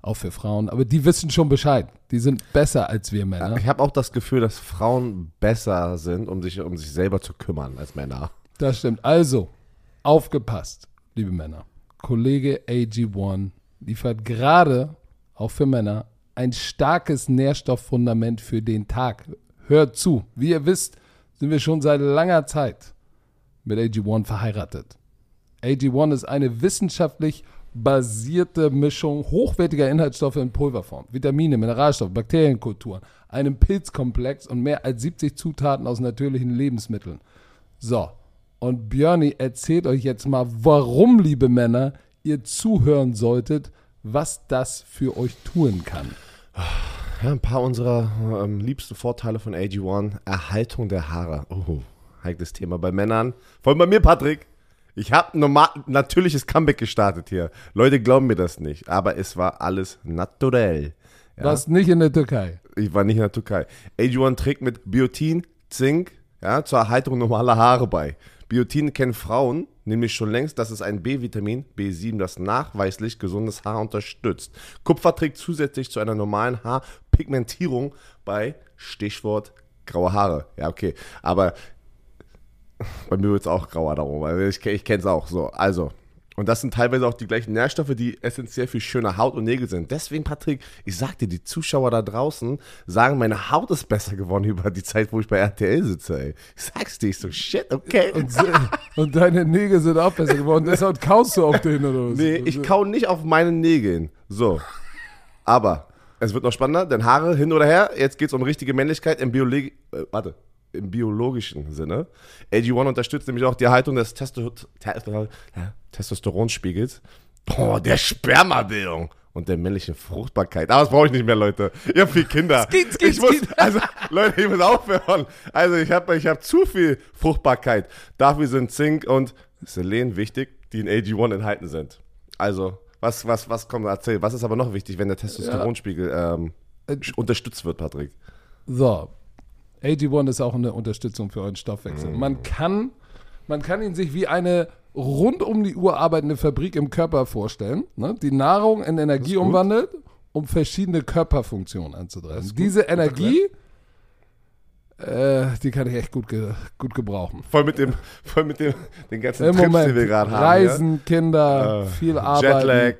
auch für Frauen. Aber die wissen schon Bescheid. Die sind besser als wir Männer. Ich habe auch das Gefühl, dass Frauen besser sind, um sich um sich selber zu kümmern als Männer. Das stimmt. Also, aufgepasst, liebe Männer. Kollege AG1 liefert gerade, auch für Männer, ein starkes Nährstofffundament für den Tag. Hört zu. Wie ihr wisst, sind wir schon seit langer Zeit mit AG1 verheiratet. AG1 ist eine wissenschaftlich basierte Mischung hochwertiger Inhaltsstoffe in Pulverform, Vitamine, Mineralstoffe, Bakterienkulturen, einem Pilzkomplex und mehr als 70 Zutaten aus natürlichen Lebensmitteln. So, und Björni erzählt euch jetzt mal, warum, liebe Männer, ihr zuhören solltet, was das für euch tun kann. (sighs) Ja, ein paar unserer ähm, liebsten Vorteile von AG1. Erhaltung der Haare. Oh, heikles Thema bei Männern. Vor allem bei mir, Patrick. Ich habe normal natürliches Comeback gestartet hier. Leute glauben mir das nicht, aber es war alles naturell. Ja? Was nicht in der Türkei. Ich war nicht in der Türkei. AG1 trägt mit Biotin, Zink, ja, zur Erhaltung normaler Haare bei. Biotin kennen Frauen nämlich schon längst, das ist ein B-Vitamin, B7, das nachweislich gesundes Haar unterstützt. Kupfer trägt zusätzlich zu einer normalen Haarpigmentierung bei Stichwort graue Haare. Ja, okay. Aber (laughs) bei mir wird es auch grauer darum, ich, ich kenne es auch so. Also, und das sind teilweise auch die gleichen Nährstoffe, die essentiell für schöne Haut und Nägel sind. Deswegen, Patrick, ich sag dir, die Zuschauer da draußen sagen, meine Haut ist besser geworden (laughs) über die Zeit, wo ich bei RTL sitze, ey. Ich sag's dir, ich so, shit, okay. Und, und deine Nägel sind auch besser geworden. Deshalb kaust du auf den oder was? Nee, ich kau nicht auf meinen Nägeln. So. Aber es wird noch spannender, denn Haare hin oder her, jetzt geht's um richtige Männlichkeit im Biologi äh, warte, im biologischen Sinne. AG1 unterstützt nämlich auch die Erhaltung des Testo Te ja, Testosteronspiegels. Boah, der Spermabildung. und der männlichen Fruchtbarkeit. Aber das brauche ich nicht mehr, Leute. Ihr habt viel Kinder. Skit, skit, ich muss, also, Leute, ich muss aufhören. Also, ich habe ich hab zu viel Fruchtbarkeit. Dafür sind Zink und Selen wichtig, die in AG1 enthalten sind. Also, was, was, was kommt, erzähl. Was ist aber noch wichtig, wenn der Testosteronspiegel ähm, sch- unterstützt wird, Patrick? So, AG1 ist auch eine Unterstützung für euren Stoffwechsel. Man kann, man kann ihn sich wie eine rund um die Uhr arbeitende Fabrik im Körper vorstellen, ne? die Nahrung in Energie umwandelt, um verschiedene Körperfunktionen anzutreiben. Diese Energie, äh, die kann ich echt gut, ge gut gebrauchen. Voll mit dem, voll mit dem, den ganzen Im Trips, Moment die wir gerade haben. Reisen, Kinder, ja? viel Äh, Arbeit. Jetlag.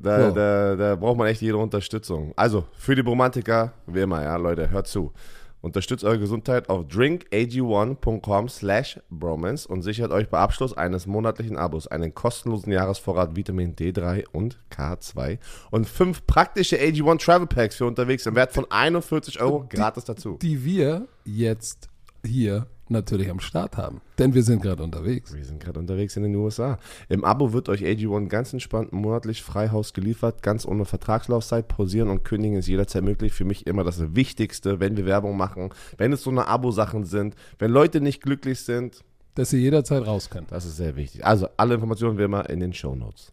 Da, So. da, da braucht man echt jede Unterstützung. Also, für die Romantiker, wie immer, ja, Leute, hört zu. Unterstützt eure Gesundheit auf drinkag1.com slash bromance und sichert euch bei Abschluss eines monatlichen Abos einen kostenlosen Jahresvorrat Vitamin D3 und K2 und fünf praktische AG1 Travel Packs für unterwegs im Wert von 41 Euro gratis dazu. die wir jetzt hier natürlich am Start haben. Denn wir sind gerade unterwegs. Wir sind gerade unterwegs in den USA. Im Abo wird euch AG1 ganz entspannt monatlich Freihaus geliefert, ganz ohne Vertragslaufzeit. Pausieren und kündigen ist jederzeit möglich. Für mich immer das Wichtigste, wenn wir Werbung machen, wenn es so eine Abo-Sachen sind, wenn Leute nicht glücklich sind, Dass ihr jederzeit raus könnt. das ist sehr wichtig. Also alle Informationen wie immer in den Show Notes.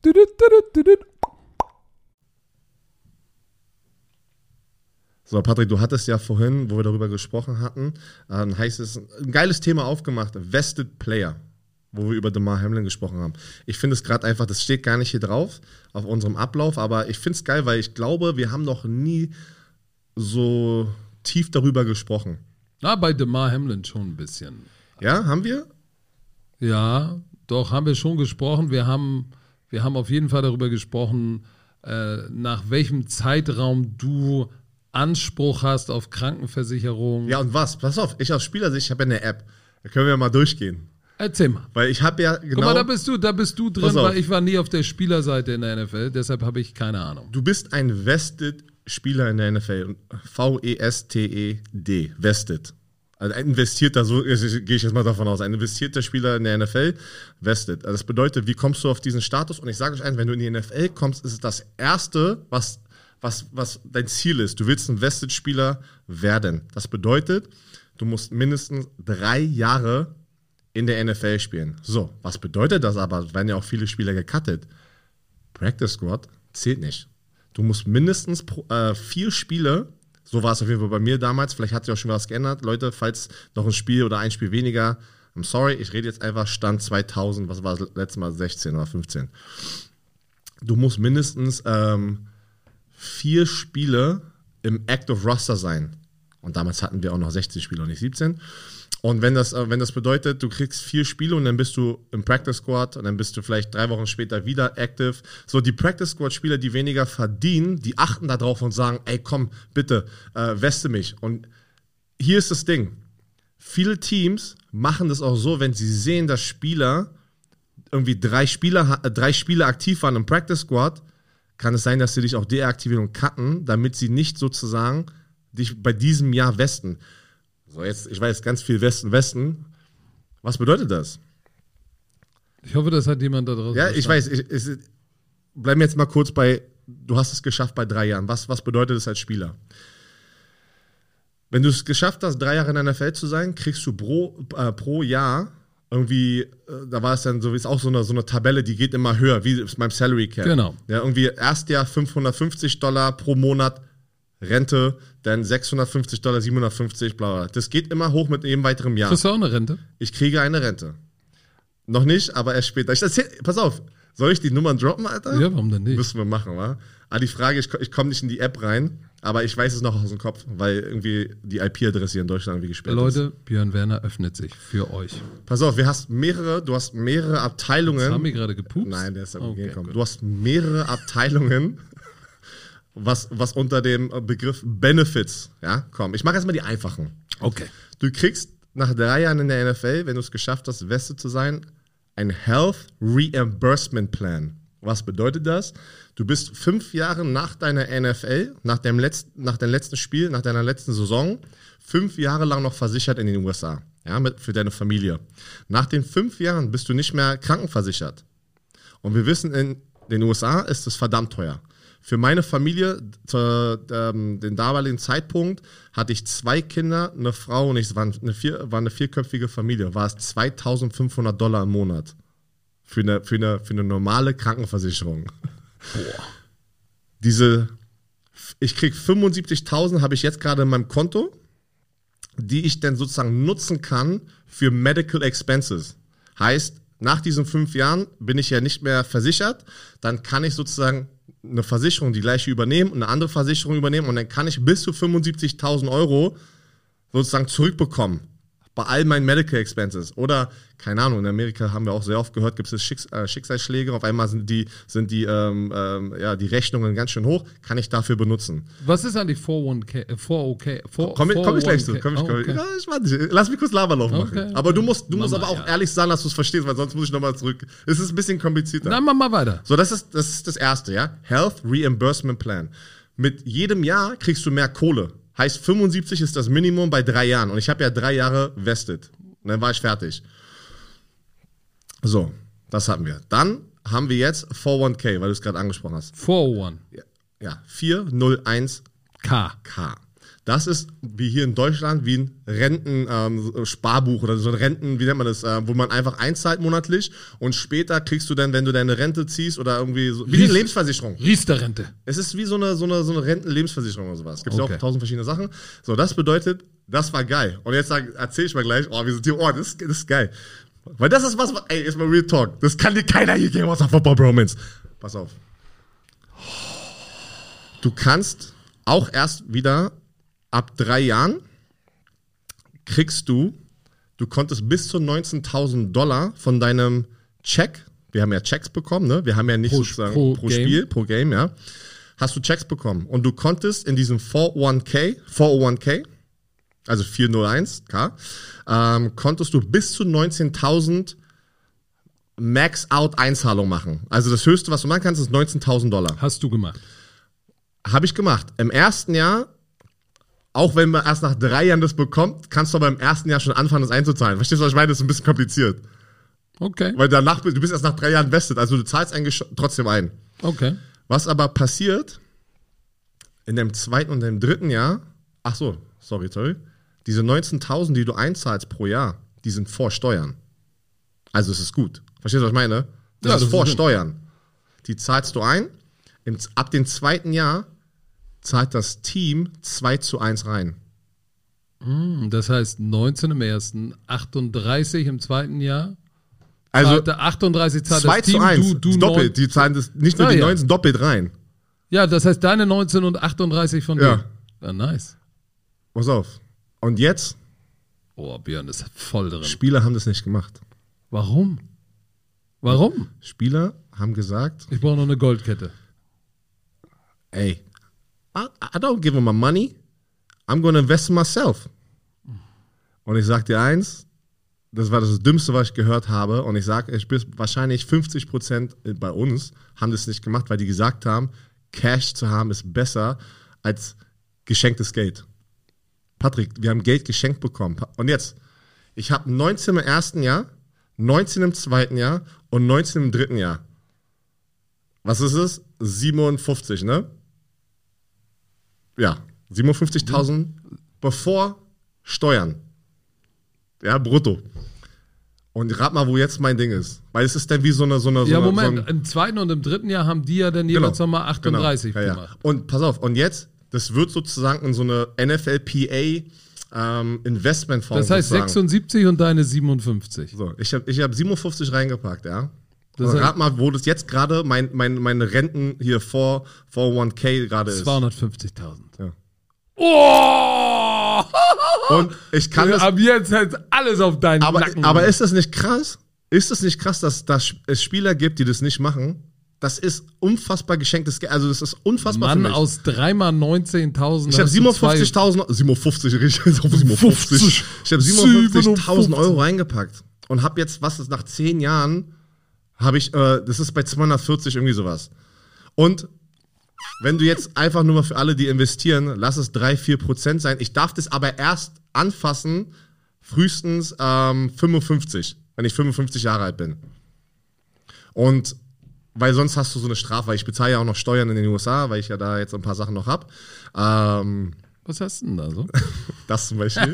So, Patrick, du hattest ja vorhin, wo wir darüber gesprochen hatten, ähm, heißt es, ein geiles Thema aufgemacht, Vested Player, wo wir über DeMar Hamlin gesprochen haben. Ich finde es gerade einfach, das steht gar nicht hier drauf auf unserem Ablauf, aber ich finde es geil, weil ich glaube, wir haben noch nie so tief darüber gesprochen. Na, bei DeMar Hamlin schon ein bisschen. Ja, haben wir? Ja, doch, haben wir schon gesprochen. Wir haben, wir haben auf jeden Fall darüber gesprochen, äh, nach welchem Zeitraum du Anspruch hast auf Krankenversicherung. Ja, und was? Pass auf, ich aus Spielersicht, ich habe ja eine App. Da können wir mal durchgehen. Erzähl mal. Weil ich habe ja genau. Guck mal, da bist du, da bist du drin, weil ich war nie auf der Spielerseite in der NFL, deshalb habe ich keine Ahnung. Du bist ein Vested Spieler in der NFL. V-E-S-T-E-D. Vested. Also ein investierter, so gehe ich jetzt mal davon aus, ein investierter Spieler in der NFL, vested. Also das bedeutet, wie kommst du auf diesen Status? Und ich sage euch eins, wenn du in die NFL kommst, ist es das Erste, was, was, was dein Ziel ist. Du willst ein Vested-Spieler werden. Das bedeutet, du musst mindestens drei Jahre in der NFL spielen. So, was bedeutet das aber? Es werden ja auch viele Spieler gecuttet. Practice Squad zählt nicht. Du musst mindestens pro, äh, vier Spiele, so war es auf jeden Fall bei mir damals, vielleicht hat sich auch schon was geändert. Leute, falls noch ein Spiel oder ein Spiel weniger, I'm sorry, ich rede jetzt einfach Stand 2000, was war das letzte Mal, 16 oder 15. Du musst mindestens ähm, vier Spiele im Active Roster sein. Und damals hatten wir auch noch 16 Spiele und nicht 17. Und wenn das, äh, wenn das bedeutet, du kriegst vier Spiele und dann bist du im Practice Squad und dann bist du vielleicht drei Wochen später wieder active. So, die Practice Squad Spieler, die weniger verdienen, die achten da drauf und sagen, ey, komm, bitte, äh, weste mich. Und hier ist das Ding. Viele Teams machen das auch so, wenn sie sehen, dass Spieler irgendwie drei Spieler, äh, drei Spiele aktiv waren im Practice Squad, kann es sein, dass sie dich auch deaktivieren und cutten, damit sie nicht sozusagen dich bei diesem Jahr westen. So, jetzt, ich weiß ganz viel Westen, Westen. Was bedeutet das? Ich hoffe, das hat jemand da draußen. Ja, ich weiß, ich, ich, bleiben wir jetzt mal kurz bei, du hast es geschafft bei drei Jahren. Was, was bedeutet das als Spieler? Wenn du es geschafft hast, drei Jahre in einer NFL zu sein, kriegst du pro, äh, pro Jahr irgendwie, äh, da war es dann so, ist auch so eine, so eine Tabelle, die geht immer höher, wie ist meinem Salary Cap. Genau. Ja, irgendwie Erstjahr 550 Dollar pro Monat Rente, dann 650 Dollar, 750, bla bla. Das geht immer hoch mit jedem weiteren Jahr. Kriegst du auch eine Rente? Ich kriege eine Rente. Noch nicht, aber erst später. Ich erzähl, pass auf, soll ich die Nummern droppen, Alter? Ja, warum denn nicht? Müssen wir machen, wa? Ah, die Frage, ich, ich komme nicht in die App rein, aber ich weiß es noch aus dem Kopf, weil irgendwie die IP-Adresse hier in Deutschland irgendwie gesperrt ist. Leute, Björn Werner öffnet sich für euch. Pass auf, wir hast mehrere, du hast mehrere Abteilungen. Das haben wir gerade gepupst. Nein, der ist da Okay, gekommen. Du hast mehrere Abteilungen, was, was unter dem Begriff Benefits, ja, komm, ich mache jetzt mal die einfachen. Okay. Du kriegst nach drei Jahren in der NFL, wenn du es geschafft hast, Weste zu sein, ein Health Reimbursement Plan. Was bedeutet das? Du bist fünf Jahre nach deiner NFL, nach deinem, letzten, nach deinem letzten Spiel, nach deiner letzten Saison, fünf Jahre lang noch versichert in den USA, ja, mit, für deine Familie. Nach den fünf Jahren bist du nicht mehr krankenversichert. Und wir wissen, in den USA ist es verdammt teuer. Für meine Familie, zu ähm, dem damaligen Zeitpunkt, hatte ich zwei Kinder, eine Frau und ich, war eine, vier, war eine vierköpfige Familie, war es 2500 Dollar im Monat. Für eine, für eine, für eine normale Krankenversicherung. Diese, ich krieg 75.000, habe ich jetzt gerade in meinem Konto, die ich dann sozusagen nutzen kann für Medical Expenses. Heißt, nach diesen fünf Jahren bin ich ja nicht mehr versichert, dann kann ich sozusagen eine Versicherung die gleiche übernehmen und eine andere Versicherung übernehmen und dann kann ich bis zu 75.000 Euro sozusagen zurückbekommen bei all meinen Medical Expenses. Oder, keine Ahnung, in Amerika haben wir auch sehr oft gehört, gibt es Schicks äh, Schicksalsschläge, auf einmal sind die, sind die, ähm, ähm, ja, die Rechnungen ganz schön hoch, kann ich dafür benutzen. Was ist eigentlich 401k? Äh, 4OK? 4, Komm, ich- komm ich gleich zu. 401k? Komm ich, Oh, okay. Ja, ich warte. Lass mich kurz Laberlauf machen. Okay. Aber du musst, du musst Mama, aber auch ja. ehrlich sagen, dass du es verstehst, weil sonst muss ich nochmal zurück. Es ist ein bisschen komplizierter. Dann mach mal weiter. So, das ist, das ist das erste, ja. Health Reimbursement Plan. Mit jedem Jahr kriegst du mehr Kohle. Heißt 75 ist das Minimum bei drei Jahren. Und ich habe ja drei Jahre vested. Und dann war ich fertig. So, das hatten wir. Dann haben wir jetzt 401k, weil du es gerade angesprochen hast. 401k. Ja, ja 401k. Das ist wie hier in Deutschland wie ein Rentensparbuch ähm, Sparbuch oder so ein Renten, wie nennt man das, äh, wo man einfach einzahlt monatlich und später kriegst du dann, wenn du deine Rente ziehst oder irgendwie so, wie eine Riester- Lebensversicherung. Riester-Rente. Es ist wie so eine, so eine, so eine Rentenlebensversicherung oder sowas. Gibt ja Okay. auch tausend verschiedene Sachen. So, das bedeutet, das war geil. Und jetzt sag- erzähl ich mal gleich, oh, wir sind hier, oh, das, ist- das ist geil. Weil das ist was, ey, ist mal Real Talk. Das kann dir keiner hier geben aus der Football Bromance. Pass auf. Du kannst auch erst wieder ab drei Jahren kriegst du, du konntest bis zu 19.000 Dollar von deinem Check, wir haben ja Checks bekommen, ne? Wir haben ja nicht Pro- sozusagen pro pro. Spiel, pro Game, ja. Hast du Checks bekommen und du konntest in diesem 401k, 401k, also 401k, ähm, konntest du bis zu 19.000 Max-Out-Einzahlung machen. Also das höchste, was du machen kannst, ist 19.000 Dollar. Hast du gemacht. Habe ich gemacht. Im ersten Jahr, auch wenn man erst nach drei Jahren das bekommt, kannst du aber im ersten Jahr schon anfangen, das einzuzahlen. Verstehst du, was ich meine? Das ist ein bisschen kompliziert. Okay. Weil danach, du bist erst nach drei Jahren vested, also du zahlst eigentlich trotzdem ein. Okay. Was aber passiert in dem zweiten und dem dritten Jahr, ach so, sorry, sorry, diese 19.000, die du einzahlst pro Jahr, die sind vor Steuern. Also es ist gut. Verstehst du, was ich meine? Das Ja, ist das vor ist. Steuern. Die zahlst du ein. Im, ab dem zweiten Jahr zahlt das Team 2 zu 1 rein. Das heißt 19 im ersten, 38 im zweiten Jahr. Also Zahlte 38 zahlt 2 das Team, zu 1. du, du doppelt. Die zahlen das nicht nur Ah, die ja. 19 doppelt rein. Ja, das heißt deine 19 und 38 von Ja. dir. Ja, nice. Pass auf. Und jetzt, Oh, Björn ist voll drin. Spieler haben das nicht gemacht. Warum? Warum? Spieler haben gesagt, Ich brauche noch eine Goldkette. ey, I, I don't give him my money. I'm going to invest in myself. Und ich sag dir eins, das war das Dümmste, was ich gehört habe. Und ich sag, ich bin wahrscheinlich 50 Prozent bei uns haben das nicht gemacht, weil die gesagt haben, Cash zu haben ist besser als geschenktes Geld. Patrick, wir haben Geld geschenkt bekommen. Und jetzt, ich habe 19 im ersten Jahr, 19 im zweiten Jahr und 19 im dritten Jahr. Was ist es? 57, ne? Ja, 57.000 bevor Steuern. Ja, brutto. Und rat mal, wo jetzt mein Ding ist. Weil es ist dann wie so eine. So eine so Ja, eine, Moment, So ein, im zweiten und im dritten Jahr haben die ja dann Genau. jeweils nochmal 38 Genau. Ja, ja. gemacht. Und pass auf, und jetzt, das wird sozusagen in so eine NFLPA ähm, Investmentfonds. Das heißt sozusagen. 76 und deine 57. So, ich habe ich hab 57 reingepackt, ja. Das heißt- rat mal, wo das jetzt gerade mein, mein, meine Renten hier vor, vor 1K gerade ist. 250.000. Ja. Oh! Und ich kann das. Ab jetzt heißt alles auf deinen Aber, Nacken. aber ist das nicht krass? Ist das nicht krass, dass, dass es Spieler gibt, die das nicht machen? Das ist unfassbar geschenktes Geld. Also, das ist unfassbar Mann, für mich. aus dreimal 19.000. Ich habe hast du zwei- 57.000, 57, richtig, auf 57. Ich habe 57.000 Euro reingepackt und habe jetzt, was ist nach 10 Jahren, habe ich, äh, das ist bei 240 irgendwie sowas. Und wenn du jetzt einfach nur mal für alle, die investieren, lass es 3, 4 Prozent sein. Ich darf das aber erst anfassen, frühestens ähm, 55, wenn ich 55 Jahre alt bin. Und weil sonst hast du so eine Strafe, weil ich bezahle ja auch noch Steuern in den USA, weil ich ja da jetzt ein paar Sachen noch habe. Ähm, Was hast du denn da so? (laughs) das zum Beispiel.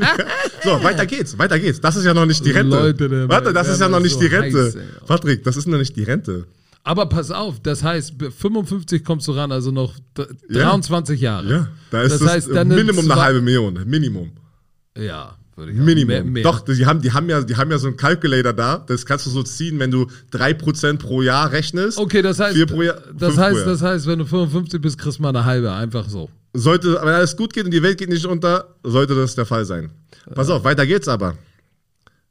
so, weiter geht's, weiter geht's. Das ist ja noch nicht die Rente. Leute, der- Warte, das ist ja noch nicht so die Rente. heiß, ey. Patrick, das ist noch nicht die Rente. Aber pass auf, das heißt, b- 55 kommst du ran, also noch d- Ja. 23 Jahre. Ja, da ist das das, heißt, Minimum eine halbe Million. Minimum. Ja, würde. Minimum. Mehr, mehr. Doch, die haben, die, haben ja, die haben ja so einen Calculator da. Das kannst du so ziehen, wenn du 3% pro Jahr rechnest. Okay, das heißt, Jahr, das heißt, das heißt, wenn du 55 bist, kriegst du mal eine halbe, einfach so. Sollte, wenn alles gut geht und die Welt geht nicht unter, sollte das der Fall sein. Pass auf, weiter geht's aber.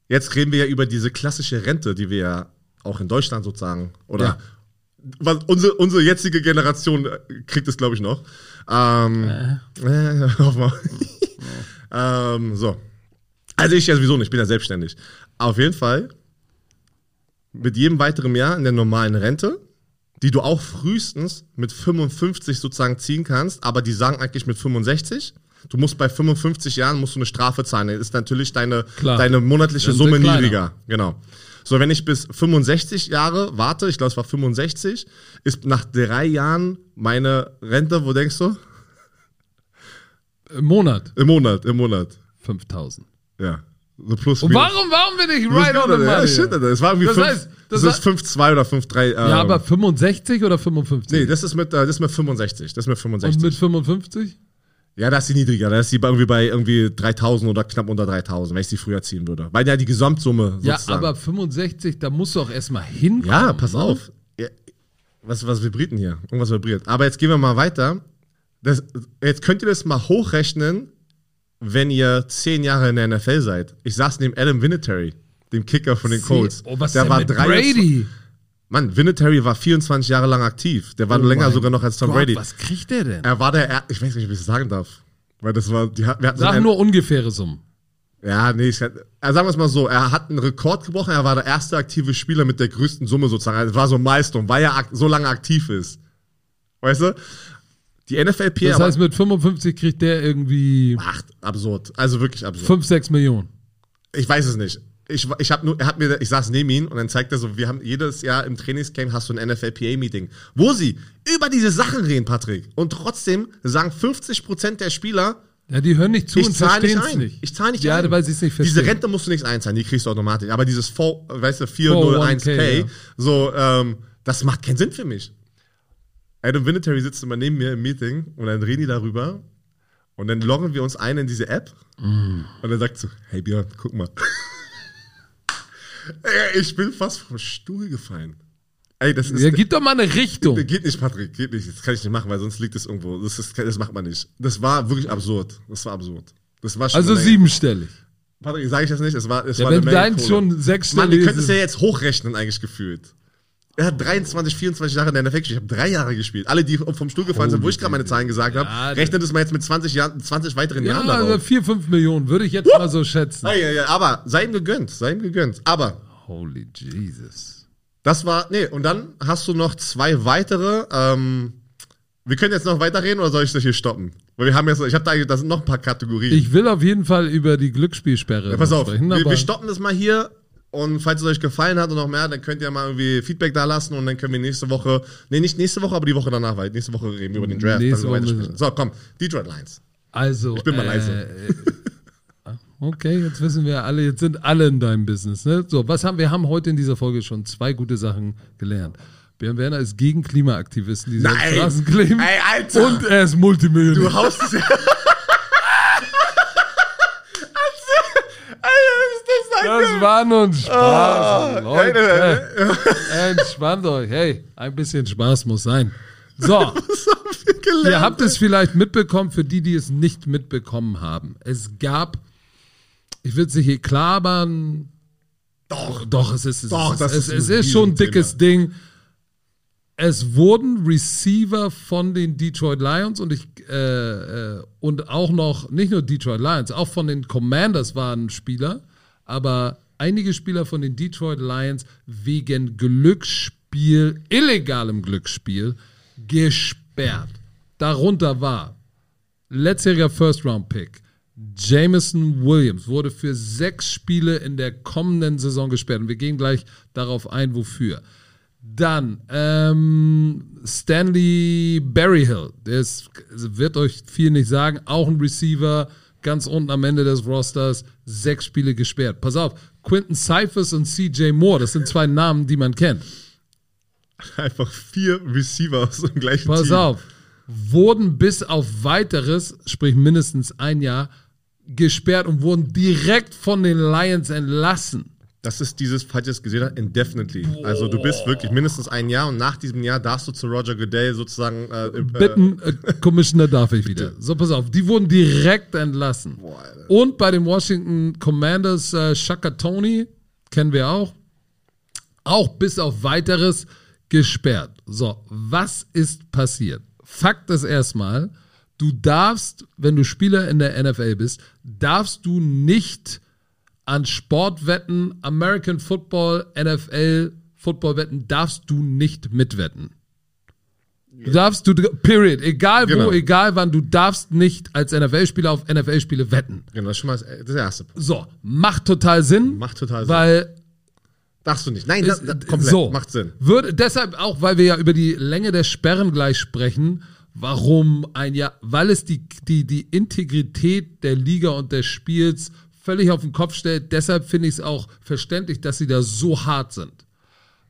Jetzt reden wir ja über diese klassische Rente, die wir ja auch in Deutschland sozusagen, oder Ja. was, unsere, unsere jetzige Generation äh, kriegt es, glaube ich, noch. Ähm, äh. (laughs) hoffen wir. ähm, so. Also ich ja sowieso nicht, ich bin ja selbstständig. Auf jeden Fall, mit jedem weiteren Jahr in der normalen Rente, die du auch frühestens mit 55 sozusagen ziehen kannst, aber die sagen eigentlich mit 65. Du musst bei 55 Jahren musst du eine Strafe zahlen. Dann ist natürlich deine, Klar. deine monatliche Summe kleiner. niedriger. Genau. So, wenn ich bis 65 Jahre warte, ich glaube, es war 65, ist nach drei Jahren meine Rente, wo denkst du? Im Monat Im Monat, im Monat. 5000. Ja. Plus Und warum, warum bin ich right on the ja, money? shit, Alter. Es war irgendwie Das 5, heißt, das, das ist 5,2 oder 5,3. Ähm, Ja, aber 65 oder 55? Nee, das ist mit, äh, das ist mit 65. Das ist mit 65. Und mit 55? Ja, da ist sie niedriger. Da ist sie irgendwie bei irgendwie 3000 oder knapp unter 3000, wenn ich sie früher ziehen würde. Weil ja die Gesamtsumme Ja, sozusagen. aber 65, da musst du auch erstmal hinkommen. Ja, pass ne? auf. Ja, was, was vibriert denn hier? Irgendwas vibriert. Aber jetzt gehen wir mal weiter. Das, jetzt könnt ihr das mal hochrechnen, wenn ihr zehn Jahre in der NFL seid. Ich saß neben Adam Vinatieri, dem Kicker von den Colts. Oh, was der war mit 23 Brady? Mann, Vinatieri war 24 Jahre lang aktiv. Der war Oh länger sogar noch als Tom Gott, Brady. Was kriegt der denn? Er war der, er ich weiß nicht, ob ich das sagen darf. Weil das war, die, wir hatten so Sag ein- nur ungefähre Summen. Ja, nee, ich, sagen wir es mal so, er hat einen Rekord gebrochen, er war der erste aktive Spieler mit der größten Summe sozusagen. Das war so ein Milestone, weil er so lange aktiv ist. Weißt du? Die NFLP, Das heißt, mit 55 kriegt der irgendwie ach, absurd. Also wirklich absurd. 5, 6 Millionen. Ich weiß es nicht. Ich, ich habe nur, er hat mir, ich saß neben ihm und dann zeigt er so, wir haben jedes Jahr im Trainingscamp hast du ein NFLPA-Meeting, wo sie über diese Sachen reden, Patrick. Und trotzdem sagen 50% der Spieler, Ja, die hören nicht zu ich und verstehen es ein. nicht. Ich zahle nicht ja, ein. weil sie es nicht verstehen. Diese Rente musst du nicht einzahlen, die kriegst du automatisch. Aber dieses 4, weißt du, 401k, 401k, ja. so, ähm, das macht keinen Sinn für mich. Adam Vinatieri sitzt immer neben mir im Meeting und dann reden die darüber und dann loggen wir uns ein in diese App Mm. und dann sagt so, hey Björn, guck mal. (laughs) Ey, ich bin fast vom Stuhl gefallen. Ey, das ist. Ja, gib doch mal eine Richtung. Geht nicht, Patrick, geht nicht. Das kann ich nicht machen, weil sonst liegt es irgendwo. Das, ist, das macht man nicht. Das war wirklich absurd. Das war absurd. Das war schon Also siebenstellig. Patrick, sage ich das nicht? Es war, es Ja, war wenn eine dein schon Mann, sechsstellig ihr könnt es ist. ja jetzt hochrechnen, eigentlich gefühlt. Er hat 23, 24 Jahre in der NFL gespielt. Ich habe drei Jahre gespielt. Alle, die vom Stuhl gefallen sind, wo ich gerade meine Zahlen gesagt Ja, habe, rechnet es mal jetzt mit 20, Jahren, 20 weiteren Ja, Jahren also darauf. 4, 5 Millionen würde ich jetzt mal so schätzen. Ah, ja, ja, aber sei ihm gegönnt, sei ihm gegönnt. Aber Holy Jesus. das war, nee, und dann hast du noch zwei weitere. Ähm, wir können jetzt noch weiterreden oder soll ich das hier stoppen? Weil wir haben jetzt, ich habe da, da sind noch ein paar Kategorien. Ich will auf jeden Fall über die Glücksspielsperre Ja, pass auf, sprechen, wir, wir stoppen das mal hier. Und falls es euch gefallen hat und noch mehr, dann könnt ihr mal irgendwie Feedback da lassen und dann können wir nächste Woche, nee, nicht nächste Woche, aber die Woche danach, weil nächste Woche reden wir über den Draft. Nächste dann Woche. So, komm, Detroit Lions. also. Ich bin mal leise. äh, Okay, jetzt wissen wir alle, jetzt sind alle in deinem Business. Ne? So, was haben wir haben heute in dieser Folge schon zwei gute Sachen gelernt. Björn Werner ist gegen Klimaaktivisten, die Nein. Straßen kleben. Ey, Alter. Und er ist Multimillionär. Du haust es ja. (laughs) Das war nur ein Spaß. nein, Leute. Entspannt euch. Hey, ein bisschen Spaß muss sein. So, (laughs) ihr habt es vielleicht mitbekommen, für die, die es nicht mitbekommen haben. Es gab, ich will es nicht hier klabern. Doch, doch, es ist, es Doch, ist, das es, ist es ist schon ein dickes Ding. Es wurden Receiver von den Detroit Lions und ich äh, äh, und auch noch nicht nur Detroit Lions, auch von den Commanders waren Spieler, aber einige Spieler von den Detroit Lions wegen Glücksspiel, illegalem Glücksspiel gesperrt. Darunter war letztjähriger First Round Pick Jameson Williams wurde für sechs Spiele in der kommenden Saison gesperrt und wir gehen gleich darauf ein, wofür. Dann ähm, Stanley Berryhill, ist, wird euch viel nicht sagen, auch ein Receiver, ganz unten am Ende des Rosters, sechs Spiele gesperrt. Pass auf, Quinton Cyphers und CJ Moore, das sind zwei Namen, die man kennt. Einfach vier Receiver aus dem gleichen Pass Team. auf, wurden bis auf weiteres, sprich mindestens ein Jahr, gesperrt und wurden direkt von den Lions entlassen. Das ist dieses, falls ihr es gesehen habt, indefinitely. Also du bist wirklich mindestens ein Jahr und nach diesem Jahr darfst du zu Roger Goodell sozusagen äh, äh, Bitten, äh, Commissioner darf ich wieder. So, pass auf, die wurden direkt entlassen. Alter. Und bei den Washington Commanders, äh, Shaka Tony, kennen wir auch, auch bis auf weiteres gesperrt. So, was ist passiert? Fakt ist erstmal, du darfst, wenn du Spieler in der NFL bist, darfst du nicht an Sportwetten, American Football, NFL, Footballwetten, darfst du nicht mitwetten. Du darfst, du, period, egal wo, Genau. egal wann, du darfst nicht als NFL-Spieler auf NFL-Spiele wetten. Genau, das ist schon mal das, das erste. So, macht total Sinn. Macht total Sinn. Weil Darfst du nicht. Nein, das, es- das, komplett. so, Macht Sinn. Würde, deshalb auch, weil wir ja über die Länge der Sperren gleich sprechen, warum ein Jahr, weil es die, die, die Integrität der Liga und des Spiels völlig auf den Kopf stellt. Deshalb finde ich es auch verständlich, dass sie da so hart sind.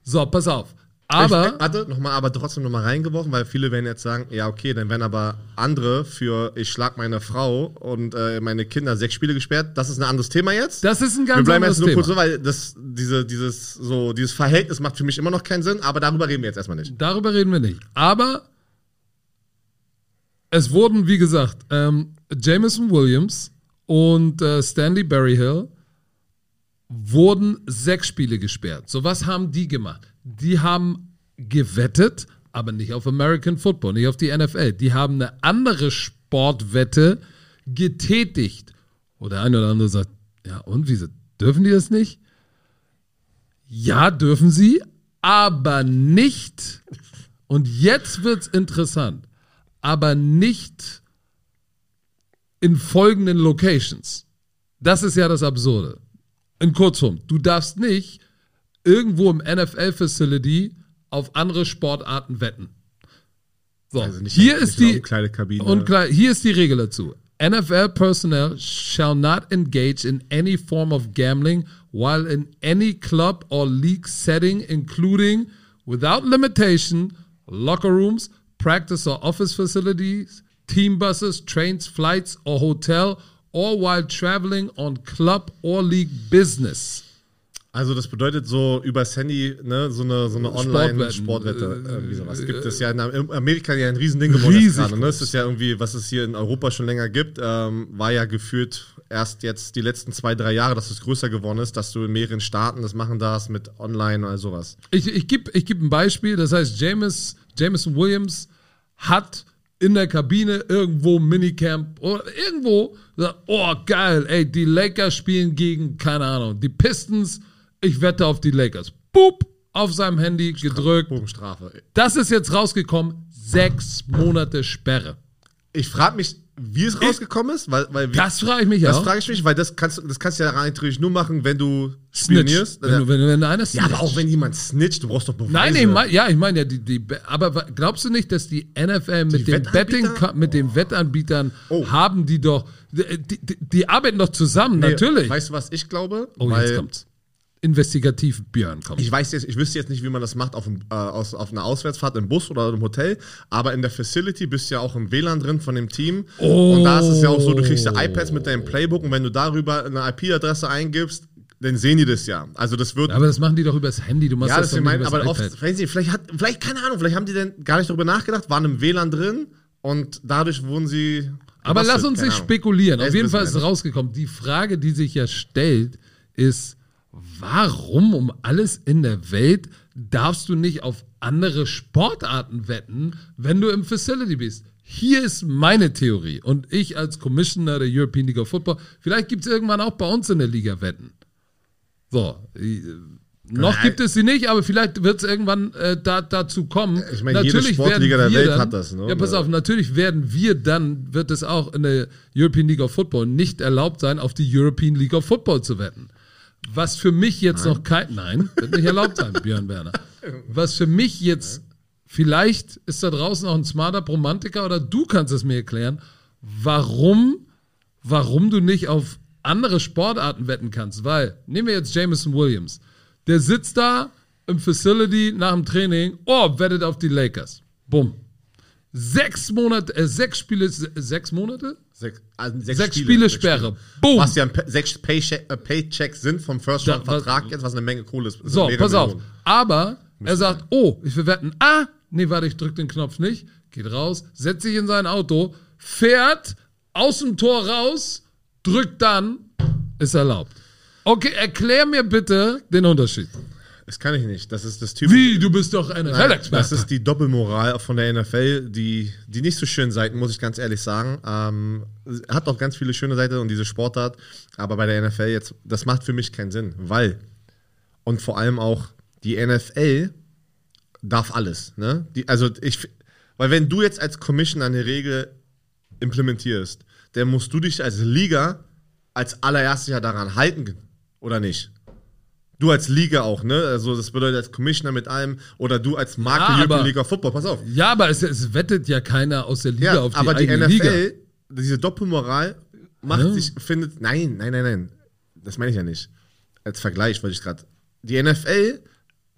So, pass auf. Aber. ich, warte, nochmal, aber trotzdem nochmal reingeworfen, weil viele werden jetzt sagen, ja, okay, dann werden aber andere für ich schlag meine Frau und äh, meine Kinder sechs Spiele gesperrt. Das ist ein anderes Thema jetzt. Das ist ein ganz Wir bleiben anderes jetzt nur Thema. kurz so, weil das, diese, dieses, so, dieses Verhältnis macht für mich immer noch keinen Sinn, aber darüber reden wir jetzt erstmal nicht. Darüber reden wir nicht. Aber es wurden, wie gesagt, ähm, Jameson Williams und äh, Stanley Berryhill wurden sechs Spiele gesperrt. So, was haben die gemacht? Die haben gewettet, aber nicht auf American Football, nicht auf die NFL. Die haben eine andere Sportwette getätigt. Oder der eine oder andere sagt, ja, und wieso dürfen die das nicht? Ja, dürfen sie, aber nicht. Und jetzt wird's interessant, aber nicht in folgenden Locations. Das ist ja das Absurde. In Kurzform, du darfst nicht irgendwo im NFL-Facility auf andere Sportarten wetten. So, Also nicht hier ist die klar, hier ist die Regel dazu. NFL personnel shall not engage in any form of gambling while in any club or league setting, including, without limitation, locker rooms, practice or office facilities, team buses, trains, flights or hotel, or while traveling on club or league business. Also das bedeutet so übers Handy, ne, so eine, so eine. Online-Sportwette, irgendwie sowas. Gibt es ja in Amerika ja ein Riesending geworden Riesig gerade. Ne? Es ist ja irgendwie, was es hier in Europa schon länger gibt, ähm, war ja geführt erst jetzt die letzten zwei, drei Jahre, dass es größer geworden ist, dass du in mehreren Staaten das machen darfst mit Online oder sowas. Ich, ich gebe ich geb ein Beispiel, das heißt, James, Jameson Williams hat in der Kabine irgendwo Minicamp oder irgendwo oh geil, ey, die Lakers spielen gegen, keine Ahnung, die Pistons, ich wette auf die Lakers. Boop, auf seinem Handy gedrückt. Boom, Strafe. Das ist jetzt rausgekommen, sechs Monate Sperre. Ich frage mich, wie es rausgekommen ist, weil, weil wie, Das frage ich mich das auch. frage ich mich, weil das kannst, du- das kannst du ja rein theoretisch nur machen, wenn du spionierst. Wenn, du, wenn, wenn einer ja, aber auch wenn jemand snitcht, du brauchst doch Beweise. Nein, ich mein, ja, ich meine ja, die, die, aber glaubst du nicht, dass die NFL mit Die den Betting, mit den Wettanbietern Oh. haben die doch, die, die, die arbeiten doch zusammen, Nee, natürlich. Weißt du, was ich glaube? oh, Weil jetzt kommt's. Investigativ Björn kommt. Ich weiß jetzt, ich wüsste jetzt nicht, wie man das macht auf, äh, aus, auf einer Auswärtsfahrt im Bus oder im Hotel, aber in der Facility bist du ja auch im WLAN drin von dem Team. Und da ist es ja auch so, du kriegst ja iPads mit deinem Playbook und wenn du darüber eine IP-Adresse eingibst, dann sehen die das ja. Also das wird. aber das machen die doch übers Handy, du machst ja, das das doch ist nicht mein, übers aber oft, ich, vielleicht hat, vielleicht, keine Ahnung, vielleicht haben die denn gar nicht darüber nachgedacht, waren im WLAN drin und dadurch wurden sie. Aber lass uns nicht spekulieren. Auf jeden Fall ist nicht. rausgekommen. Die Frage, die sich ja stellt, ist, warum um alles in der Welt darfst du nicht auf andere Sportarten wetten, wenn du im Facility bist? Hier ist meine Theorie. Und ich als Commissioner der European League of Football, vielleicht gibt es irgendwann auch bei uns in der Liga Wetten. So, äh, noch Ja, gibt es sie nicht, aber vielleicht wird es irgendwann äh, da, dazu kommen. Ich meine, jede Sportliga der werden wir Welt dann, hat das, ne? Ja, pass auf, natürlich werden wir dann, wird es auch in der European League of Football nicht erlaubt sein, auf die European League of Football zu wetten. Was für mich jetzt noch kein, nein, wird nicht erlaubt sein, (laughs) Björn Werner. was für mich jetzt, vielleicht ist da draußen auch ein smarter Romantiker oder du kannst es mir erklären, warum, warum du nicht auf andere Sportarten wetten kannst. Weil, nehmen wir jetzt Jameson Williams. Der sitzt da im Facility nach dem Training, oh, wettet auf die Lakers. Bumm. Sechs Monate, äh, sechs Spiele, se- sechs Monate? Sechs, also Sechs Spiele sechs Sperre. Spiele. Boom. Was ja ein Pa- sechs Paycheck, äh, Paychecks sind vom First Da- Round Vertrag jetzt, was eine Menge Kohle ist. So, pass mehrere auf. Millionen. Aber er sagt, oh, ich will wetten. Ah, nee, warte, ich drück den Knopf nicht. Geht raus, setzt sich in sein Auto, fährt aus dem Tor raus, drückt dann, ist erlaubt. Okay, erklär mir bitte den Unterschied. Das kann ich nicht. Das ist das typische. Wie, du bist doch Nein, NFL-Experte. das ist die Doppelmoral von der NFL, die, die nicht so schönen Seiten, muss ich ganz ehrlich sagen. Ähm, hat auch ganz viele schöne Seiten und diese Sportart, aber bei der NFL jetzt, das macht für mich keinen Sinn, weil und vor allem auch die NFL darf alles. Ne? Die, also ich, weil wenn du jetzt als Commissioner eine Regel implementierst, dann musst du dich als Liga als allererstes ja daran halten, oder nicht? Du als Liga auch, ne? Also das bedeutet als Commissioner mit allem oder du als Marke Ja, European League of Football, pass auf. ja, aber es, es wettet ja keiner aus der Liga Ja, auf die aber die NFL, Liga. diese Doppelmoral macht Ja. sich, findet, nein, nein, nein, nein, das meine ich ja nicht. Als Vergleich wollte ich gerade. Die NFL,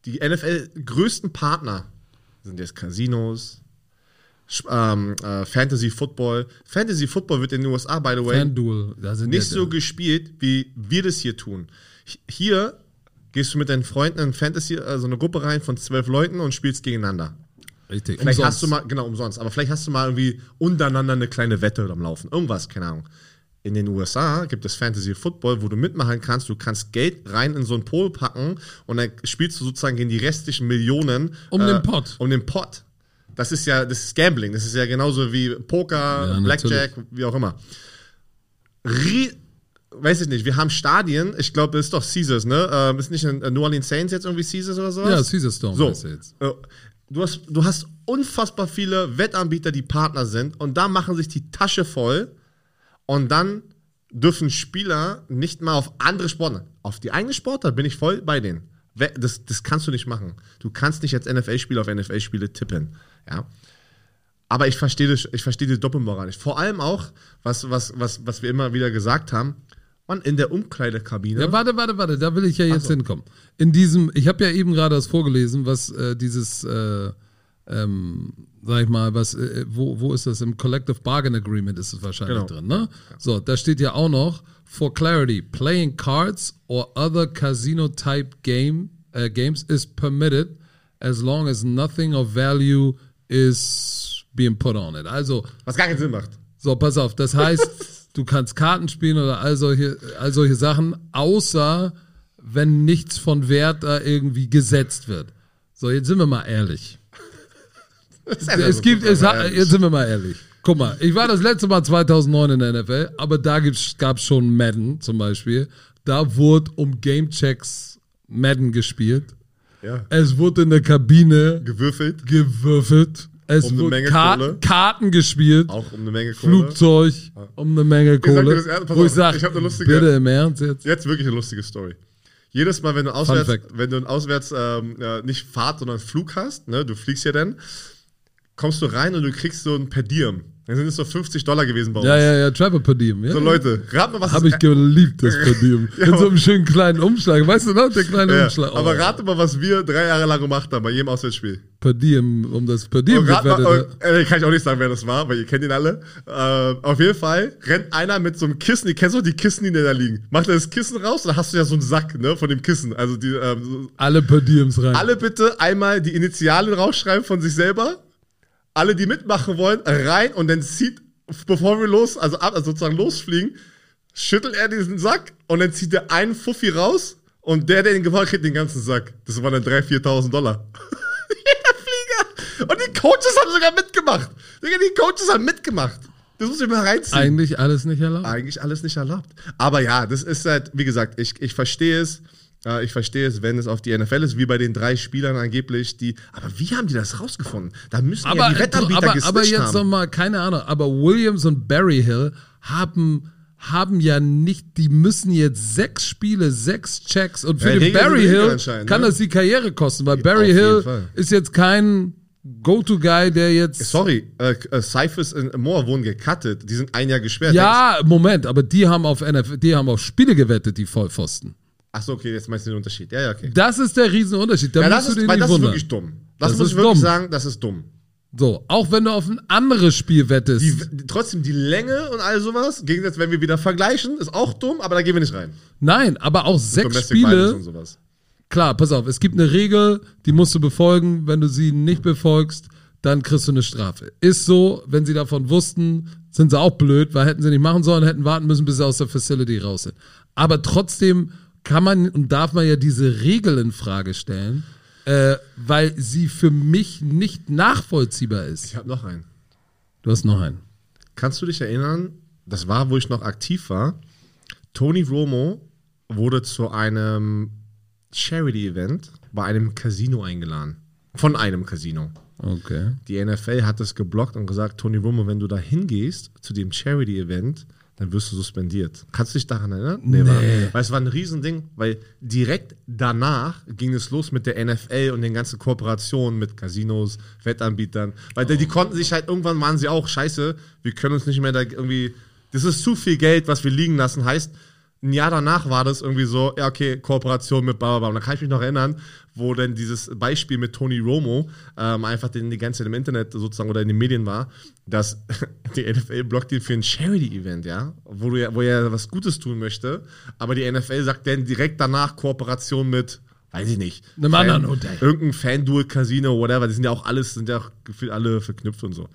die NFL größten Partner sind jetzt Casinos, ähm, äh, Fantasy Football. Fantasy Football wird in den USA, by the way, FanDuel, da sind nicht so gespielt, wie wir das hier tun. Hier gehst du mit deinen Freunden in Fantasy, also eine Gruppe rein von zwölf Leuten und spielst gegeneinander. Richtig. Vielleicht umsonst. hast du mal, genau, umsonst, aber vielleicht hast du mal irgendwie untereinander eine kleine Wette am Laufen. Irgendwas, keine Ahnung. In den USA gibt es Fantasy Football, wo du mitmachen kannst. Du kannst Geld rein in so einen Pool packen und dann spielst du sozusagen gegen die restlichen Millionen. äh, Um den Pot. Um den Pot. Das ist ja, das ist Gambling. Das ist ja genauso wie Poker, Ja, Blackjack, wie auch immer. Rie Weiß ich nicht, wir haben Stadien, ich glaube, ist doch Caesars, ne? Ähm, ist nicht in äh, New Orleans Saints jetzt irgendwie Caesars oder sowas? Ja, Caesar Storm So, heißt jetzt. äh, du, hast, du hast unfassbar viele Wettanbieter, die Partner sind und da machen sich die Tasche voll und dann dürfen Spieler nicht mal auf andere Sportarten, auf die eigene Sportart bin ich voll bei denen. Das, das kannst du nicht machen. Du kannst nicht als NFL-Spieler auf NFL-Spiele tippen. Ja. Aber ich verstehe ich verstehe die Doppelmoral nicht. Vor allem auch, was, was, was, was wir immer wieder gesagt haben, man in der Umkleidekabine. Ja, warte, warte, warte, da will ich ja jetzt hinkommen. In diesem, ich habe ja eben gerade das vorgelesen, was äh, dieses, äh, ähm, sag ich mal, was, äh, wo, wo ist das? Im Collective Bargain Agreement ist es wahrscheinlich Genau. drin, ne? So, da steht ja auch noch, for clarity, playing cards or other casino-type game, äh, games is permitted as long as nothing of value is being put on it. Also, was gar keinen Sinn macht. so, pass auf, das heißt, (laughs) du kannst Karten spielen oder all solche, all solche Sachen, außer wenn nichts von Wert da irgendwie gesetzt wird. So, jetzt sind wir mal ehrlich. Es gibt, es hat, jetzt sind wir mal ehrlich. Guck mal, ich war das letzte Mal 2009 in der NFL, aber da gab es schon Madden zum Beispiel. Da wurde um Gamechecks Madden gespielt. Ja. Es wurde in der Kabine Gewürfelt. gewürfelt. Es Um eine wurde Menge Kar Kohle. Karten gespielt. Auch um eine Menge Kohle. Flugzeug um eine Menge sag Kohle. das ernst, pass wo ich sage, ich eine lustige- bitte im Ernst jetzt. Jetzt wirklich eine lustige Story. Jedes Mal, wenn du auswärts, wenn du auswärts ähm, äh, nicht Fahrt, sondern Flug hast, ne, du fliegst ja dann, kommst du rein und du kriegst so ein Per Diem. Dann sind es so 50 Dollar gewesen bei uns. Ja, ja, ja, Trevor per Diem. Ja. So Leute, rat mal, was Habe es- ich geliebt, das per Diem. (laughs) Ja, In so einem schönen kleinen Umschlag. Weißt du noch, der kleine ja, Umschlag. Oh, Aber rate mal, was wir drei Jahre lang gemacht haben bei jedem Auswärtsspiel. Per Diem, um das per Diem rat mal, oh, äh, kann ich auch nicht sagen, wer das war, weil ihr kennt ihn alle. Äh, auf jeden Fall rennt einer mit so einem Kissen, ihr kennst doch die Kissen, die da liegen. Macht er das Kissen raus, dann hast du ja so einen Sack ne, von dem Kissen. Also die, ähm, so- Alle per Diems rein. alle bitte einmal die Initialen rausschreiben von sich selber. Alle, die mitmachen wollen, rein und dann zieht, bevor wir los, also, ab, also sozusagen losfliegen, schüttelt er diesen Sack und dann zieht er einen Fuffi raus und der, der ihn gewonnen hat, kriegt den ganzen Sack. Das waren dann 3.000, 4.000 Dollar. (laughs) Jeder Flieger. Und die Coaches haben sogar mitgemacht. Digga, Die Coaches haben mitgemacht. Das muss ich mal reinziehen Eigentlich alles nicht erlaubt. eigentlich alles nicht erlaubt. Aber ja, das ist halt, wie gesagt, ich, ich verstehe es. Äh, ich verstehe es, wenn es auf die NFL ist, wie bei den drei Spielern angeblich, die. Aber wie haben die das rausgefunden? Da müssen Aber, ja die Wettanbieter aber, aber geswitcht jetzt haben. noch mal, keine Ahnung, aber Williams und Barry Hill haben, haben ja nicht, die müssen jetzt sechs Spiele, sechs Checks und für Ja, den Barry Hill kann ne? das die Karriere kosten, weil Barry auf Hill ist jetzt kein Go-To-Guy, der jetzt. Sorry, äh, äh, Cyphers und Moore wurden gecuttet. Die sind ein Jahr gesperrt. Ja, Moment, aber die haben auf NFL, die haben auf Spiele gewettet, die Vollpfosten. Achso, okay, jetzt meinst du den Unterschied. Ja, ja, okay. Das ist der Riesenunterschied. Da Ja, das du ist, dich weil nicht das ist wirklich dumm. Das, Das muss ich wirklich dumm. sagen, das ist dumm. So, auch wenn du auf ein anderes Spiel wettest. Die, trotzdem die Länge und all sowas, Gegensatz, wenn wir wieder vergleichen, ist auch dumm, aber da gehen wir nicht rein. Nein, aber auch sechs Domestic Violence Spiele. und sowas. Klar, pass auf, es gibt eine Regel, die musst du befolgen. Wenn du sie nicht befolgst, dann kriegst du eine Strafe. Ist so, wenn sie davon wussten, sind sie auch blöd, weil hätten sie nicht machen sollen, hätten warten müssen, bis sie aus der Facility raus sind. Aber trotzdem kann man und darf man ja diese Regel in Frage stellen, äh, weil sie für mich nicht nachvollziehbar ist. Ich habe noch einen. Du hast noch einen. Kannst du dich erinnern, das war, wo ich noch aktiv war, Tony Romo wurde zu einem Charity-Event bei einem Casino eingeladen. Von einem Casino. Okay. Die NFL hat das geblockt und gesagt, Tony Romo, wenn du da hingehst zu dem Charity-Event, dann wirst du suspendiert. Kannst du dich daran erinnern? Nee. War, weil es war ein Riesending, weil direkt danach ging es los mit der NFL und den ganzen Kooperationen mit Casinos, Wettanbietern. Weil die, die konnten sich halt, irgendwann waren sie auch, scheiße, wir können uns nicht mehr da irgendwie, das ist zu viel Geld, was wir liegen lassen. Heißt, ein Jahr danach war das irgendwie so, ja, okay, Kooperation mit bla. Und da kann ich mich noch erinnern, wo denn dieses Beispiel mit Tony Romo ähm, einfach den, die ganze Zeit im Internet sozusagen oder in den Medien war, dass (laughs) die NFL blockt ihn für ein Charity-Event, ja, wo, du ja, wo er was Gutes tun möchte, aber die NFL sagt dann direkt danach Kooperation mit, weiß ich nicht, Einem anderen Hotel. irgendein FanDuel Casino, whatever, die sind ja auch alles, sind ja auch gefühlt alle verknüpft und so.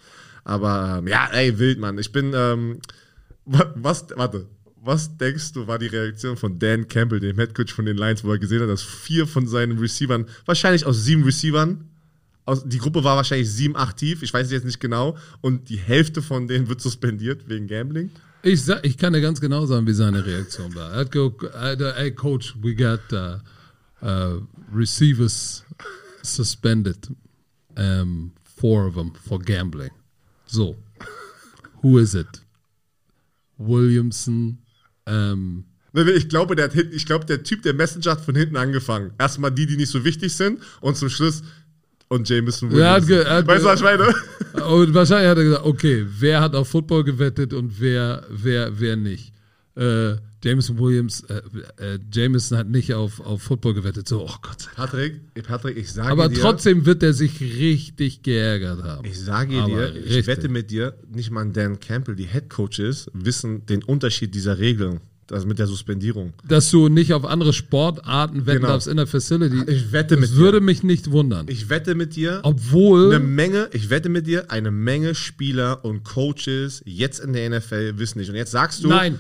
Aber ähm, ja, ey, wild, Mann. Ich bin, ähm, wa- was, warte, was denkst du, war die Reaktion von Dan Campbell, dem Headcoach von den Lions, wo er gesehen hat, dass vier von seinen Receivern, wahrscheinlich aus sieben Receivern, aus, die Gruppe war wahrscheinlich sieben, acht tief, ich weiß es jetzt nicht genau, und die Hälfte von denen wird suspendiert wegen Gambling? Ich, sag, ich kann dir ganz genau sagen, wie seine Reaktion war. Er hat gesagt, hey Coach, we got uh, uh, receivers suspended. Um, four of them for gambling. So, who is it? Williamson. Nee, Ich glaube, der, ich glaube, der Typ, der Messenger hat von hinten angefangen. Erstmal die, die nicht so wichtig sind und zum Schluss und Jameson Williams. er hat weißt du, was ich meine? (laughs) und wahrscheinlich hat er gesagt, okay, wer hat auf Football gewettet und wer, wer, wer nicht? Äh, Jameson Williams, äh, äh, Jameson hat nicht auf, auf Football gewettet. So, oh Gott sei Dank. Patrick, Patrick, ich sage Aber dir, trotzdem wird er sich richtig geärgert haben. ich sage Aber dir, ich richtig. wette mit dir, nicht mal Dan Campbell, die Head Coaches, wissen den Unterschied dieser Regeln. Das mit der Suspendierung. dass du nicht auf andere Sportarten wetten Genau. darfst in der Facility. Ich wette das mit dir. würde mich nicht wundern. Ich wette mit dir, Obwohl, eine Menge, ich wette mit dir, eine Menge Spieler und Coaches jetzt in der NFL wissen nicht. Und jetzt sagst du, nein,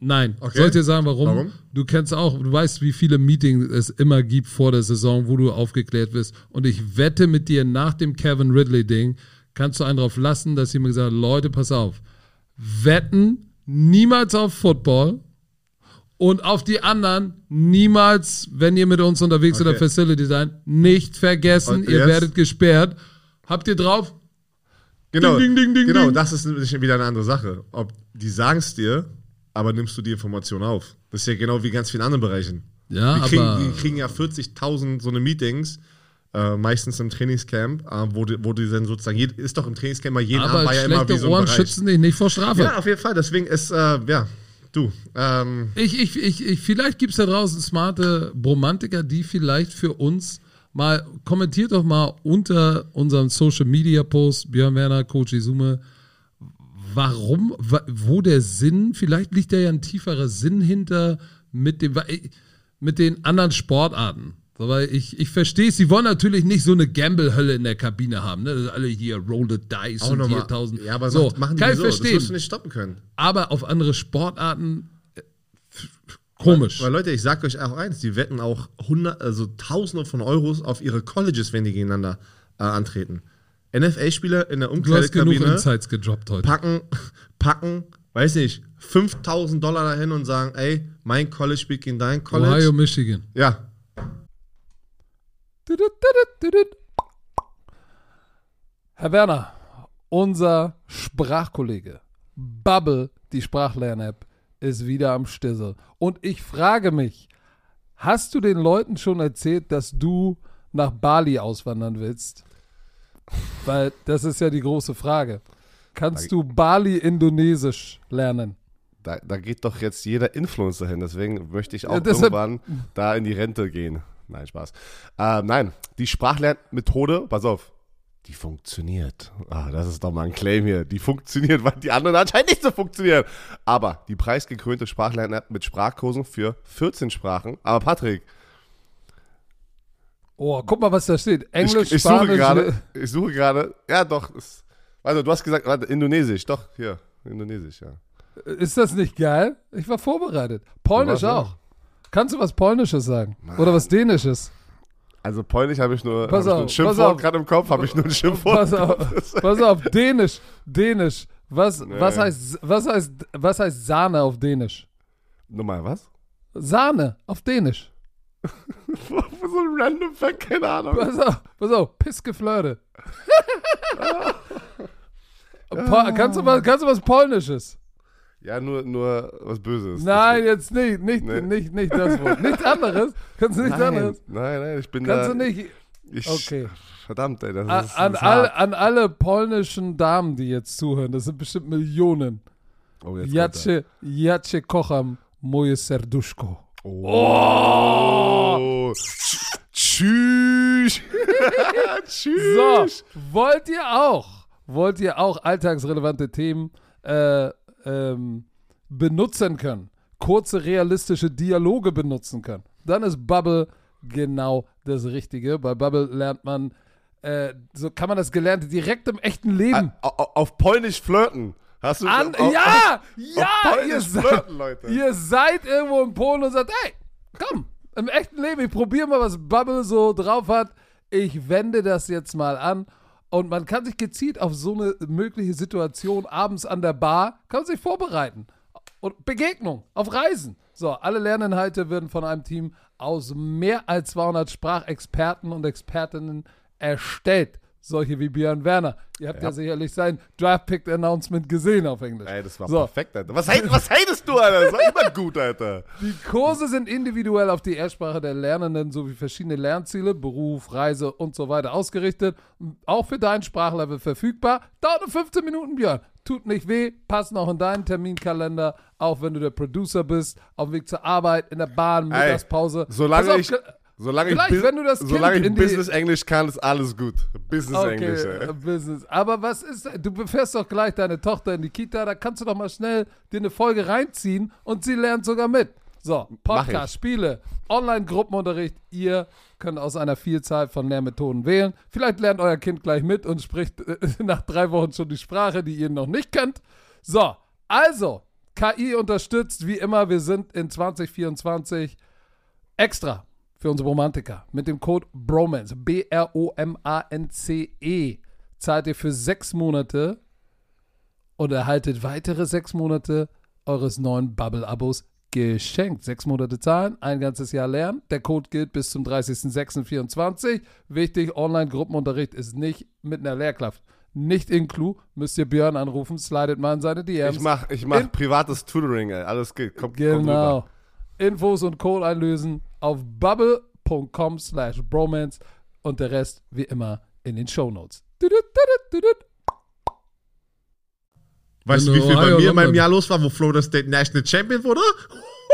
nein. Okay. Soll ich dir sagen, warum? Warum? Du kennst auch, du weißt, wie viele Meetings es immer gibt vor der Saison, wo du aufgeklärt wirst. Und ich wette mit dir, nach dem Kevin Ridley-Ding, kannst du einen drauf lassen, dass jemand gesagt hat, Leute, pass auf, wetten niemals auf Football und auf die anderen niemals, wenn ihr mit uns unterwegs in der Okay. Facility seid, nicht vergessen, ihr werdet gesperrt. Habt ihr drauf? Genau, Ding, ding, ding, genau das ist wieder eine andere Sache. Ob die sagen es dir, aber nimmst du die Information auf. Das ist ja genau wie in ganz vielen anderen Bereichen. Ja, wir, kriegen, aber- wir kriegen ja 40.000 so eine Meetings, äh, meistens im Trainingscamp, äh, wo, die, wo die dann sozusagen, jed- ist doch im Trainingscamp mal jeden Abend Aber ja immer wie so ein Ohren Bereich. schützen dich nicht vor Strafe. Ja, auf jeden Fall. Deswegen ist, äh, ja, du, ähm, Ich, ich, ich, ich, vielleicht gibt es da draußen smarte Bromantiker, die vielleicht für uns mal, kommentiert doch mal unter unserem Social Media Post, Björn Werner, Coach Izume, warum, wa- wo der Sinn, vielleicht liegt da ja ein tieferer Sinn hinter mit dem, weil- mit den anderen Sportarten. Weil ich, ich verstehe es, sie wollen natürlich nicht so eine Gamble-Hölle in der Kabine haben, ne? Das alle hier roll the dice auch und hier nochmal. tausend. Ja, aber so, machen die kann ich so. Das verstehen. wirst du nicht stoppen können. aber auf andere Sportarten äh, komisch. Weil Leute, ich sag euch auch eins, die wetten auch hundert, also Tausende von Euros auf ihre Colleges, wenn die gegeneinander äh, antreten. NFL-Spieler in der du hast genug Umkleidekabine Insights gedroppt heute. packen, packen, weiß nicht, 5000 Dollar dahin und sagen, ey, mein College spielt gegen dein College. Ohio, Michigan. Ja, Herr Werner, unser Sprachkollege, Bubble, die Sprachlern-App, ist wieder am Stissel. Und ich frage mich, hast du den Leuten schon erzählt, dass du nach Bali auswandern willst? Weil das ist ja die große Frage. Kannst du Bali Indonesisch lernen? Da, da geht doch jetzt jeder Influencer hin, deswegen möchte ich auch Ja, irgendwann da in die Rente gehen. Nein, Spaß. Ähm, nein, die Sprachlernmethode, pass auf, die funktioniert. Ah, das ist doch mal ein Claim hier. Die funktioniert, weil die anderen anscheinend nicht so funktionieren. Aber die preisgekrönte Sprachlern-App mit Sprachkursen für 14 Sprachen. Aber Patrick, Oh, guck mal, was da steht. Englisch, ich, ich suche Spanisch. gerade, ich suche gerade, ja doch, ist, also du hast gesagt, warte, Indonesisch, doch, hier, Indonesisch, ja. Ist das nicht geil? Ich war vorbereitet. Polnisch auch. Kannst du was Polnisches sagen? Oder was Dänisches? Also Polnisch habe ich nur, hab ich nur ein Schimpfwort gerade im Kopf, habe ich nur ein Schimpfwort. Pass auf, (laughs) pass auf, Dänisch, Dänisch. Was, was, Nee. heißt, was, heißt, was heißt Sahne auf Dänisch? Nochmal, was? Sahne auf Dänisch. So ein random Fact, keine Ahnung. Pass auf, pass auf, Pissgeflirte. (laughs) Po kannst, du was, kannst du was Polnisches? Ja, nur, nur was Böses. Nein, jetzt nicht, nicht, Nee. nicht, nicht das Wort. Nichts anderes. Kannst du nichts nein, anderes? nein, nein, ich bin Kannst da. du nicht. Ich, Okay. Verdammt, ey, das An, ist, an, das all, an alle polnischen Damen, die jetzt zuhören, das sind bestimmt Millionen. Oh, Jacie, Jacie kocham moje serduszko. Er. Oh. Tschüss. (laughs) Tschüss. So, wollt ihr auch, wollt ihr auch alltagsrelevante Themen äh, ähm, benutzen können, kurze realistische Dialoge benutzen können, dann ist Bubble genau das Richtige. Bei Bubble lernt man, äh, so kann man das Gelernte direkt im echten Leben Au- au- Auf Polnisch flirten. Hast du an. auf, ja, auf ja, ihr seid, flirten, Leute. ihr seid irgendwo in Polen und sagt, hey, komm, im echten Leben, ich probiere mal, was Bubble so drauf hat. Ich wende das jetzt mal an. Und man kann sich gezielt auf so eine mögliche Situation abends an der Bar, kann sich vorbereiten. Und Begegnung auf Reisen. So, alle Lerninhalte werden von einem Team aus mehr als 200 Sprachexperten und Expertinnen erstellt. Solche wie Björn Werner. Ihr habt ja, sicherlich sein Draft-Pick-Announcement gesehen auf Englisch. Ey, das war So. perfekt, Alter. Was, was hatest du, Alter? Das war immer gut, Alter. Die Kurse sind individuell auf die Erstsprache der Lernenden sowie verschiedene Lernziele, Beruf, Reise und so weiter ausgerichtet. Auch für dein Sprachlevel verfügbar. Dauert nur 15 Minuten, Björn. Tut nicht weh, passt noch in deinen Terminkalender, auch wenn du der Producer bist, auf dem Weg zur Arbeit, in der Bahn, Mittagspause. Solange auf, ich, ge- solange ich, Gleich, Bus- wenn du das solange Kind ich Business Englisch kann, ist alles gut. Business Okay, Englisch, äh, ey. Business. Aber was ist, du befährst doch gleich deine Tochter in die Kita, da kannst du doch mal schnell dir eine Folge reinziehen und sie lernt sogar mit. So, Podcast, ich. Spiele, Online-Gruppenunterricht, ihr könnt aus einer Vielzahl von Lehrmethoden wählen. Vielleicht lernt euer Kind gleich mit und spricht äh, (laughs) nach drei Wochen schon die Sprache, die ihr noch nicht kennt. So, also, KI unterstützt wie immer, wir sind in 2024 extra für unsere Romantiker mit dem Code BROMANCE, B-R-O-M-A-N-C-E, zahlt ihr für sechs Monate und erhaltet weitere sechs Monate eures neuen Bubble-Abos geschenkt. Sechs Monate zahlen, ein ganzes Jahr lernen. Der Code gilt bis zum 30.06.24. Wichtig, Online-Gruppenunterricht ist nicht mit einer Lehrkraft. Nicht in Clou, müsst ihr Björn anrufen, slidet mal in seine DMs. Ich mach, ich mach In- privates Tutoring, ey. Alles geht. Komm, komm rüber. Genau. Infos und Code einlösen auf bubble.com slash bromance und der Rest wie immer in den Shownotes. Weißt du, wie viel bei mir in meinem Jahr los war, wo Florida State National Champion wurde?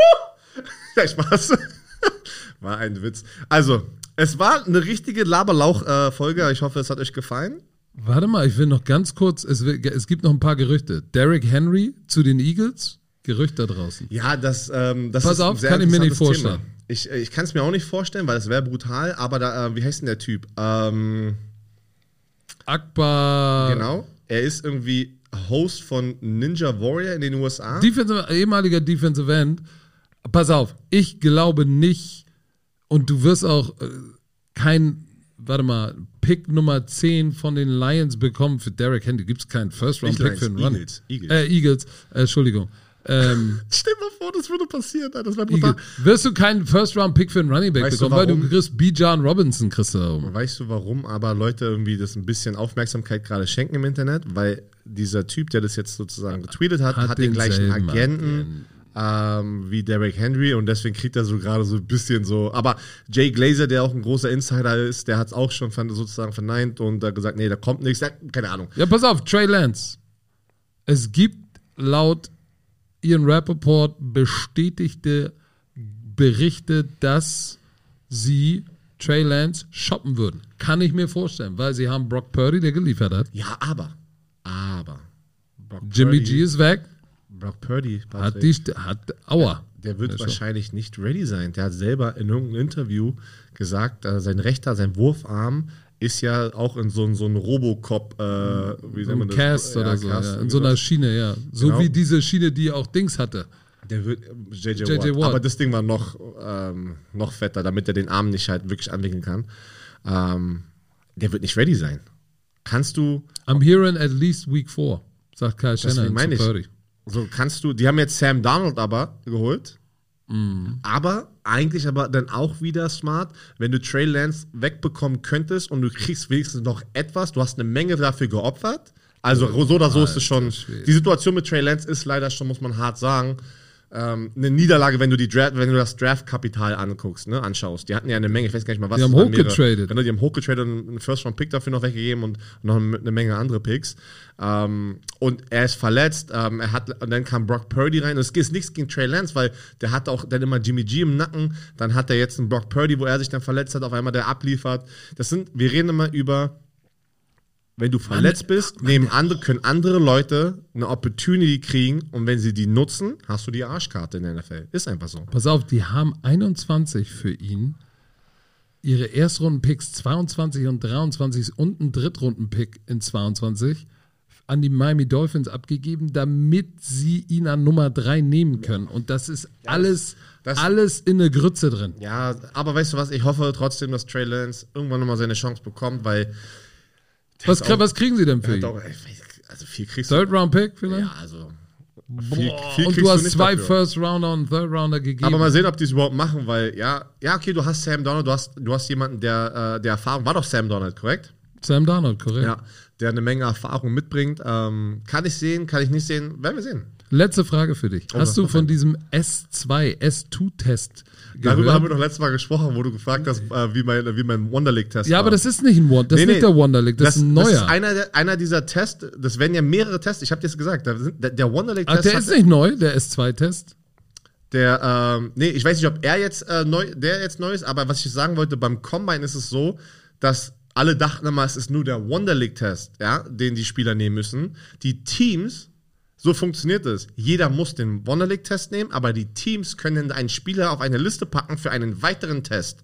(laughs) ja, Spaß. (laughs) War ein Witz. Also, es war eine richtige Laberlauch-Folge. ich hoffe, es hat euch gefallen. Warte mal, ich will noch ganz kurz, es, will, es gibt noch ein paar Gerüchte. Derrick Henry zu den Eagles, Gerücht da draußen. Ja, das, ähm, das Pass ist ein auf, sehr kann ich mir nicht vorstellen. Thema. Ich, äh, ich kann es mir auch nicht vorstellen, weil es wäre brutal, aber da, äh, wie heißt denn der Typ? Ähm, Akbar, genau. Er ist irgendwie Host von Ninja Warrior in den USA. Defensive, ehemaliger Defensive End. Pass auf, ich glaube nicht, und du wirst auch äh, kein, warte mal, Pick Nummer 10 von den Lions bekommen für Derrick Henry. Gibt es keinen Nicht First-Round-Pick Lions, für einen Run? Eagles, Eagles. Äh, Eagles, äh, Entschuldigung. Ähm, (laughs) Stell dir mal vor, das würde passieren. Das wäre brutal. Wirst du keinen First-Round-Pick für einen Running Back Weißt du, bekommen, weil du kriegst B. John Robinson kriegst du da oben. Weißt du, warum aber Leute irgendwie das ein bisschen Aufmerksamkeit gerade schenken im Internet? Weil dieser Typ, der das jetzt sozusagen getweetet hat, hat, den gleichen denselben Agenten ähm, wie Derek Henry und deswegen kriegt er so gerade so ein bisschen so. Aber Jay Glazer, der auch ein großer Insider ist, der hat es auch schon sozusagen verneint und äh, gesagt, nee, da kommt nichts. Ja, keine Ahnung. Ja, pass auf, Trey Lance. Es gibt laut Ian Rappaport bestätigte Berichte, dass sie Trey Lance shoppen würden. Kann ich mir vorstellen, weil sie haben Brock Purdy, der geliefert hat. Ja, aber. Aber. Brock Jimmy Purdy- G ist weg, Brock Purdy, hat die, hat, aua. der wird Ja, schon. wahrscheinlich nicht ready sein. Der hat selber in irgendeinem Interview gesagt, äh, sein rechter, sein Wurfarm ist ja auch in so, so einem Robocop, äh, wie nennt man das? Cast Ja, oder so, Cast, ja. in so einer. Schiene, ja. So Genau. wie diese Schiene, die auch Dings hatte. Der wird äh, JJ, JJ Watt. Watt. Aber das Ding war noch, ähm, noch fetter, damit er den Arm nicht halt wirklich anwinkeln kann. Ähm, der wird nicht ready sein. Kannst du, I'm hearing at least week four, sagt Kyle Shannon meine zu ich. So kannst du, die haben jetzt Sam Donald aber geholt. Mhm. Aber eigentlich aber dann auch wieder smart, wenn du Trey Lance wegbekommen könntest und du kriegst wenigstens noch etwas, du hast eine Menge dafür geopfert. Also so oder so ist es schon. Die Situation mit Trey Lance ist leider schon, muss man hart sagen, ähm, eine Niederlage, wenn du die Draft, wenn du das Draftkapital anguckst, ne, anschaust. Die hatten ja eine Menge, ich weiß gar nicht mal was. Die haben waren mehrere. hochgetradet. Genau, die haben hochgetradet und einen First Round Pick dafür noch weggegeben und noch eine Menge andere Picks. Ähm, und er ist verletzt. Ähm, er hat und dann kam Brock Purdy rein. Und es ist nichts gegen Trey Lance, weil der hat auch dann immer Jimmy G im Nacken. Dann hat er jetzt einen Brock Purdy, wo er sich dann verletzt hat, auf einmal der abliefert. Das sind, wir reden immer über wenn du verletzt bist, nehmen andere, können andere Leute eine Opportunity kriegen und wenn sie die nutzen, hast du die Arschkarte in der NFL. Ist einfach so. Pass auf, die haben 21 für ihn. Ihre Erstrunden-Picks 22 und 23 und einen Drittrunden-Pick in 22 an die Miami Dolphins abgegeben, damit sie ihn an Nummer 3 nehmen können. Und das ist alles, das- alles in der Grütze drin. Ja, aber weißt du was, ich hoffe trotzdem, dass Trey Lance irgendwann nochmal seine Chance bekommt, weil Was, auch- was kriegen sie denn für ihn? auch, also viel kriegst du. Third-Round-Pick vielleicht? Ja, also viel, viel und du hast nicht zwei dafür. First-Rounder und Third-Rounder gegeben. Aber mal sehen, ob die es überhaupt machen, weil ja, ja, okay, du hast Sam Donald, du hast, du hast jemanden, der, äh, der Erfahrung, war doch Sam Donald, korrekt? Sam Darnold, korrekt. Ja, der eine Menge Erfahrung mitbringt. Ähm, kann ich sehen, kann ich nicht sehen, werden wir sehen. Letzte Frage für dich. Oh, Hast du von diesem S2, S2-Test Darüber haben wir gehört? doch letztes Mal gesprochen, wo du gefragt hast, äh, wie mein, wie mein Wonderlick-Test Ja, war. aber das ist nicht ein Wonder, das Nee, ist nicht nee. der Wonderlick, das, ist ein Das ist neuer. einer, einer dieser Tests, das werden ja mehrere Tests, ich habe dir das gesagt, der, der Ach, Wonderlick-Test der ist nicht neu, der S2-Test. Der, ähm, nee, ich weiß nicht, ob er jetzt äh, neu, der jetzt neu ist, aber was ich sagen wollte, beim Combine ist es so, dass alle dachten immer, es ist nur der Wonder League-Test, ja, den die Spieler nehmen müssen. Die Teams, so funktioniert es. Jeder muss den Wonder League-Test nehmen, aber die Teams können einen Spieler auf eine Liste packen für einen weiteren Test.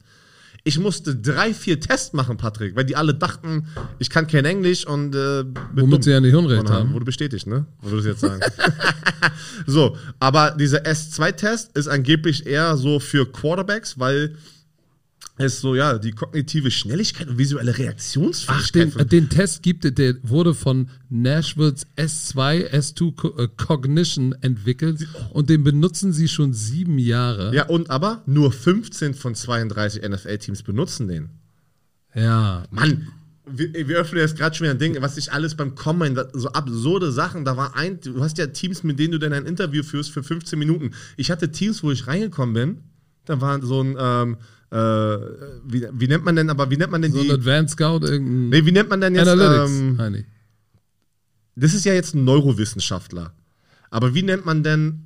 Ich musste drei, vier Tests machen, Patrick, weil die alle dachten, ich kann kein Englisch und äh, Womit dumm. sie ja nicht Unrecht haben. Wurde bestätigt, ne? Würdest du jetzt sagen. (laughs) so, aber dieser S2-Test ist angeblich eher so für Quarterbacks, weil es so, ja, die kognitive Schnelligkeit und visuelle Ach, Reaktionsfähigkeit den, von- den Test gibt es, der wurde von Nashvilles S2, S2 Co äh, Cognition entwickelt und den benutzen sie schon sieben Jahre. Ja, und aber nur 15 von 32 NFL-Teams benutzen den. Ja. Mann, wir, wir öffnen jetzt gerade schon wieder ein Ding, was ich alles beim Combine, da- so absurde Sachen, da war ein, du hast ja Teams, mit denen du dann ein Interview führst für 15 Minuten. Ich hatte Teams, wo ich reingekommen bin, da war so ein, ähm, äh, wie, wie nennt man denn, aber wie nennt man denn So die, ein Advanced Scout, irgendein nee, wie nennt man denn jetzt, Analytics. ähm, Heini. das ist ja jetzt ein Neurowissenschaftler, aber wie nennt man denn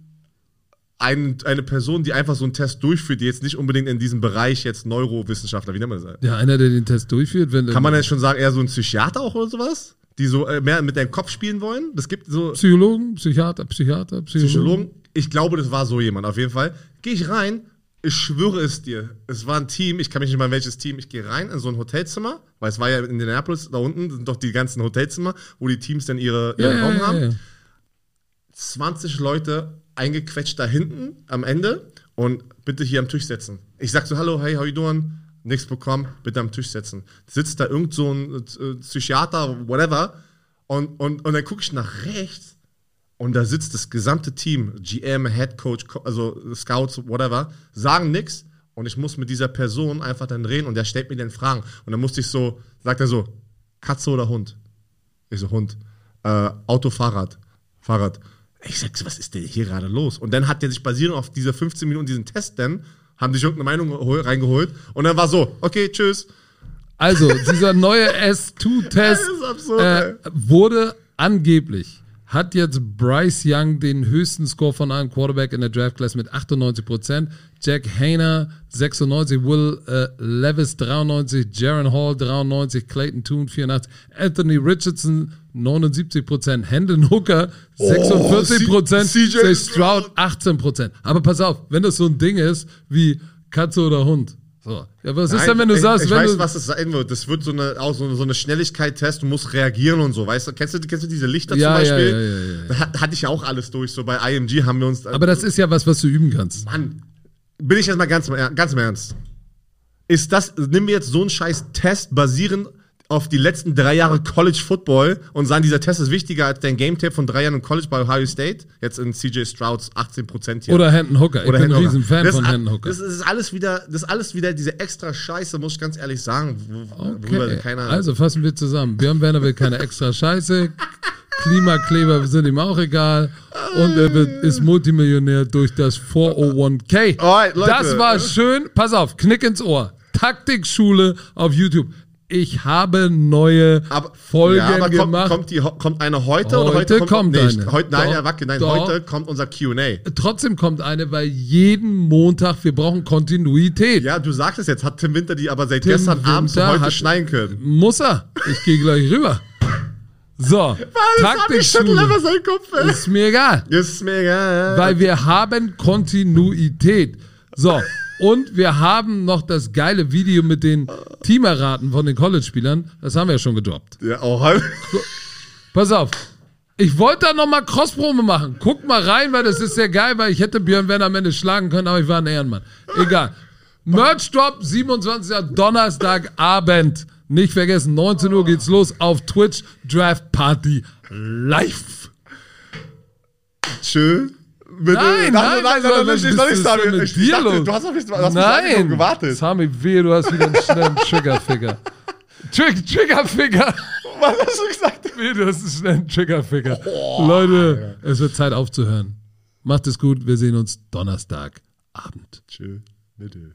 ein, eine Person, die einfach so einen Test durchführt, die jetzt nicht unbedingt in diesem Bereich jetzt Neurowissenschaftler, wie nennt man das? Ja, einer, der den Test durchführt, wenn Kann man denn schon sagen, eher so ein Psychiater auch oder sowas? Die so äh, mehr mit deinem Kopf spielen wollen? Das gibt so Psychologen, Psychiater, Psychiater, Psychologen. Psychologen. Ich glaube, das war so jemand auf jeden Fall. Gehe ich rein, ich schwöre es dir. Es war ein Team, ich kann mich nicht mal welches Team. Ich gehe rein in so ein Hotelzimmer, weil es war ja in Indianapolis, da unten sind doch die ganzen Hotelzimmer, wo die Teams dann ihre, Ja, ihren ja, Raum ja, haben. ja. 20 Leute eingequetscht da hinten am Ende und bitte hier am Tisch setzen. Ich sag so, hallo, hey, how you doing? Nichts bekommen, bitte am Tisch setzen. Sitzt da irgend so ein äh, Psychiater, whatever, und, und, und dann gucke ich nach rechts und da sitzt das gesamte Team, GM, Head Coach, Co- also Scouts, whatever, sagen nichts und ich muss mit dieser Person einfach dann reden und der stellt mir dann Fragen. Und dann musste ich so, sagt er so, Katze oder Hund? Ich so, Hund. Äh, Auto, Fahrrad. Fahrrad. Ich sag, was ist denn hier gerade los? Und dann hat der sich basierend auf dieser 15 Minuten diesen Test dann, haben sich irgendeine Meinung hol- reingeholt und dann war so, okay, tschüss. Also, dieser neue S2-Test (laughs) Das ist absurd, äh, wurde angeblich, hat jetzt Bryce Young den höchsten Score von einem Quarterback in der Draft Class mit 98%, Jack Hayner 96, Will äh, Levis 93, Jaron Hall 93, Clayton Toon 84, Anthony Richardson 79%, Hendon Hooker 46%, C- CJ CJ Stroud 18%. Aber pass auf, wenn das so ein Ding ist wie Katze oder Hund. So. Ja, was ist denn, wenn du ich, sagst, ich wenn weiß, du, was es sein wird. Das wird so eine, auch so eine, so eine Schnelligkeit-Test, du musst reagieren und so, weißt du? Kennst du, kennst du diese Lichter Ja, zum ja, Beispiel? ja, ja, ja. Da hat- hatte ich ja auch alles durch. So bei IMG haben wir uns. Aber das ist ja was, was du üben kannst. Mann, bin ich jetzt mal ganz, im ganz im Ernst. Ist das, nimm mir jetzt so einen scheiß Test basierend auf die letzten drei Jahre College Football und sagen, dieser Test ist wichtiger als dein Game Tape von drei Jahren im College bei Ohio State, jetzt in CJ Strouds 18% hier. Oder Hendon Hooker. Ich Oder bin ein Hendon riesen Hooker. Fan das von Hendon Hooker. Das ist alles wieder, das ist alles wieder diese extra Scheiße, muss ich ganz ehrlich sagen, Okay. keiner. Also fassen wir zusammen. Björn Werner will keine extra Scheiße. Klimakleber sind ihm auch egal. Und er wird, ist Multimillionär durch das 401k. Alright, Leute. Das war schön. Pass auf, Knick ins Ohr. Taktikschule auf YouTube. Ich habe neue aber, Folgen ja, aber kommt, gemacht. kommt, die, kommt eine heute, oder Heute heute kommt nee, eine. Heute, nein, Doch, ja, wacke, nein, doch. heute kommt unser Q&A. Trotzdem kommt eine, weil jeden Montag, wir brauchen Kontinuität. Ja, du sagst es jetzt, hat Tim Winter die aber seit Tim gestern Abend Winter heute hat- schneiden können. Muss er. Ich gehe gleich rüber. So, (laughs) Taktikschule. Ist mir egal. Ist mir egal. Weil wir haben Kontinuität. So, und wir haben noch das geile Video mit den Teamerraten von den College-Spielern. Das haben wir ja schon gedroppt. Ja, oh, halb. Pass auf. Ich wollte da nochmal Crossprobe machen. Guck mal rein, weil das ist sehr geil, weil ich hätte Björn Werner am Ende schlagen können, aber ich war ein Ehrenmann. Egal. Merch Drop, 27. Donnerstagabend. Nicht vergessen, 19 Uhr geht's los auf Twitch. Draft Party live. Tschö. Bitte. Nein, nein, nein, nein, was nein, soll- nein, was ich noch ist nicht denn sagen. mit Ich, dir ich dachte, los? du hast auf mich, du hast bis dahin Nein, gewartet. Sami, wehe, du hast wieder einen schnellen (laughs) Triggerfinger. Trick, Triggerfinger. Was hast du gesagt? Wehe, du hast einen schnellen Triggerfinger. Leute, es wird Zeit aufzuhören. Macht es gut, wir sehen uns Donnerstagabend. Tschö. Bitte.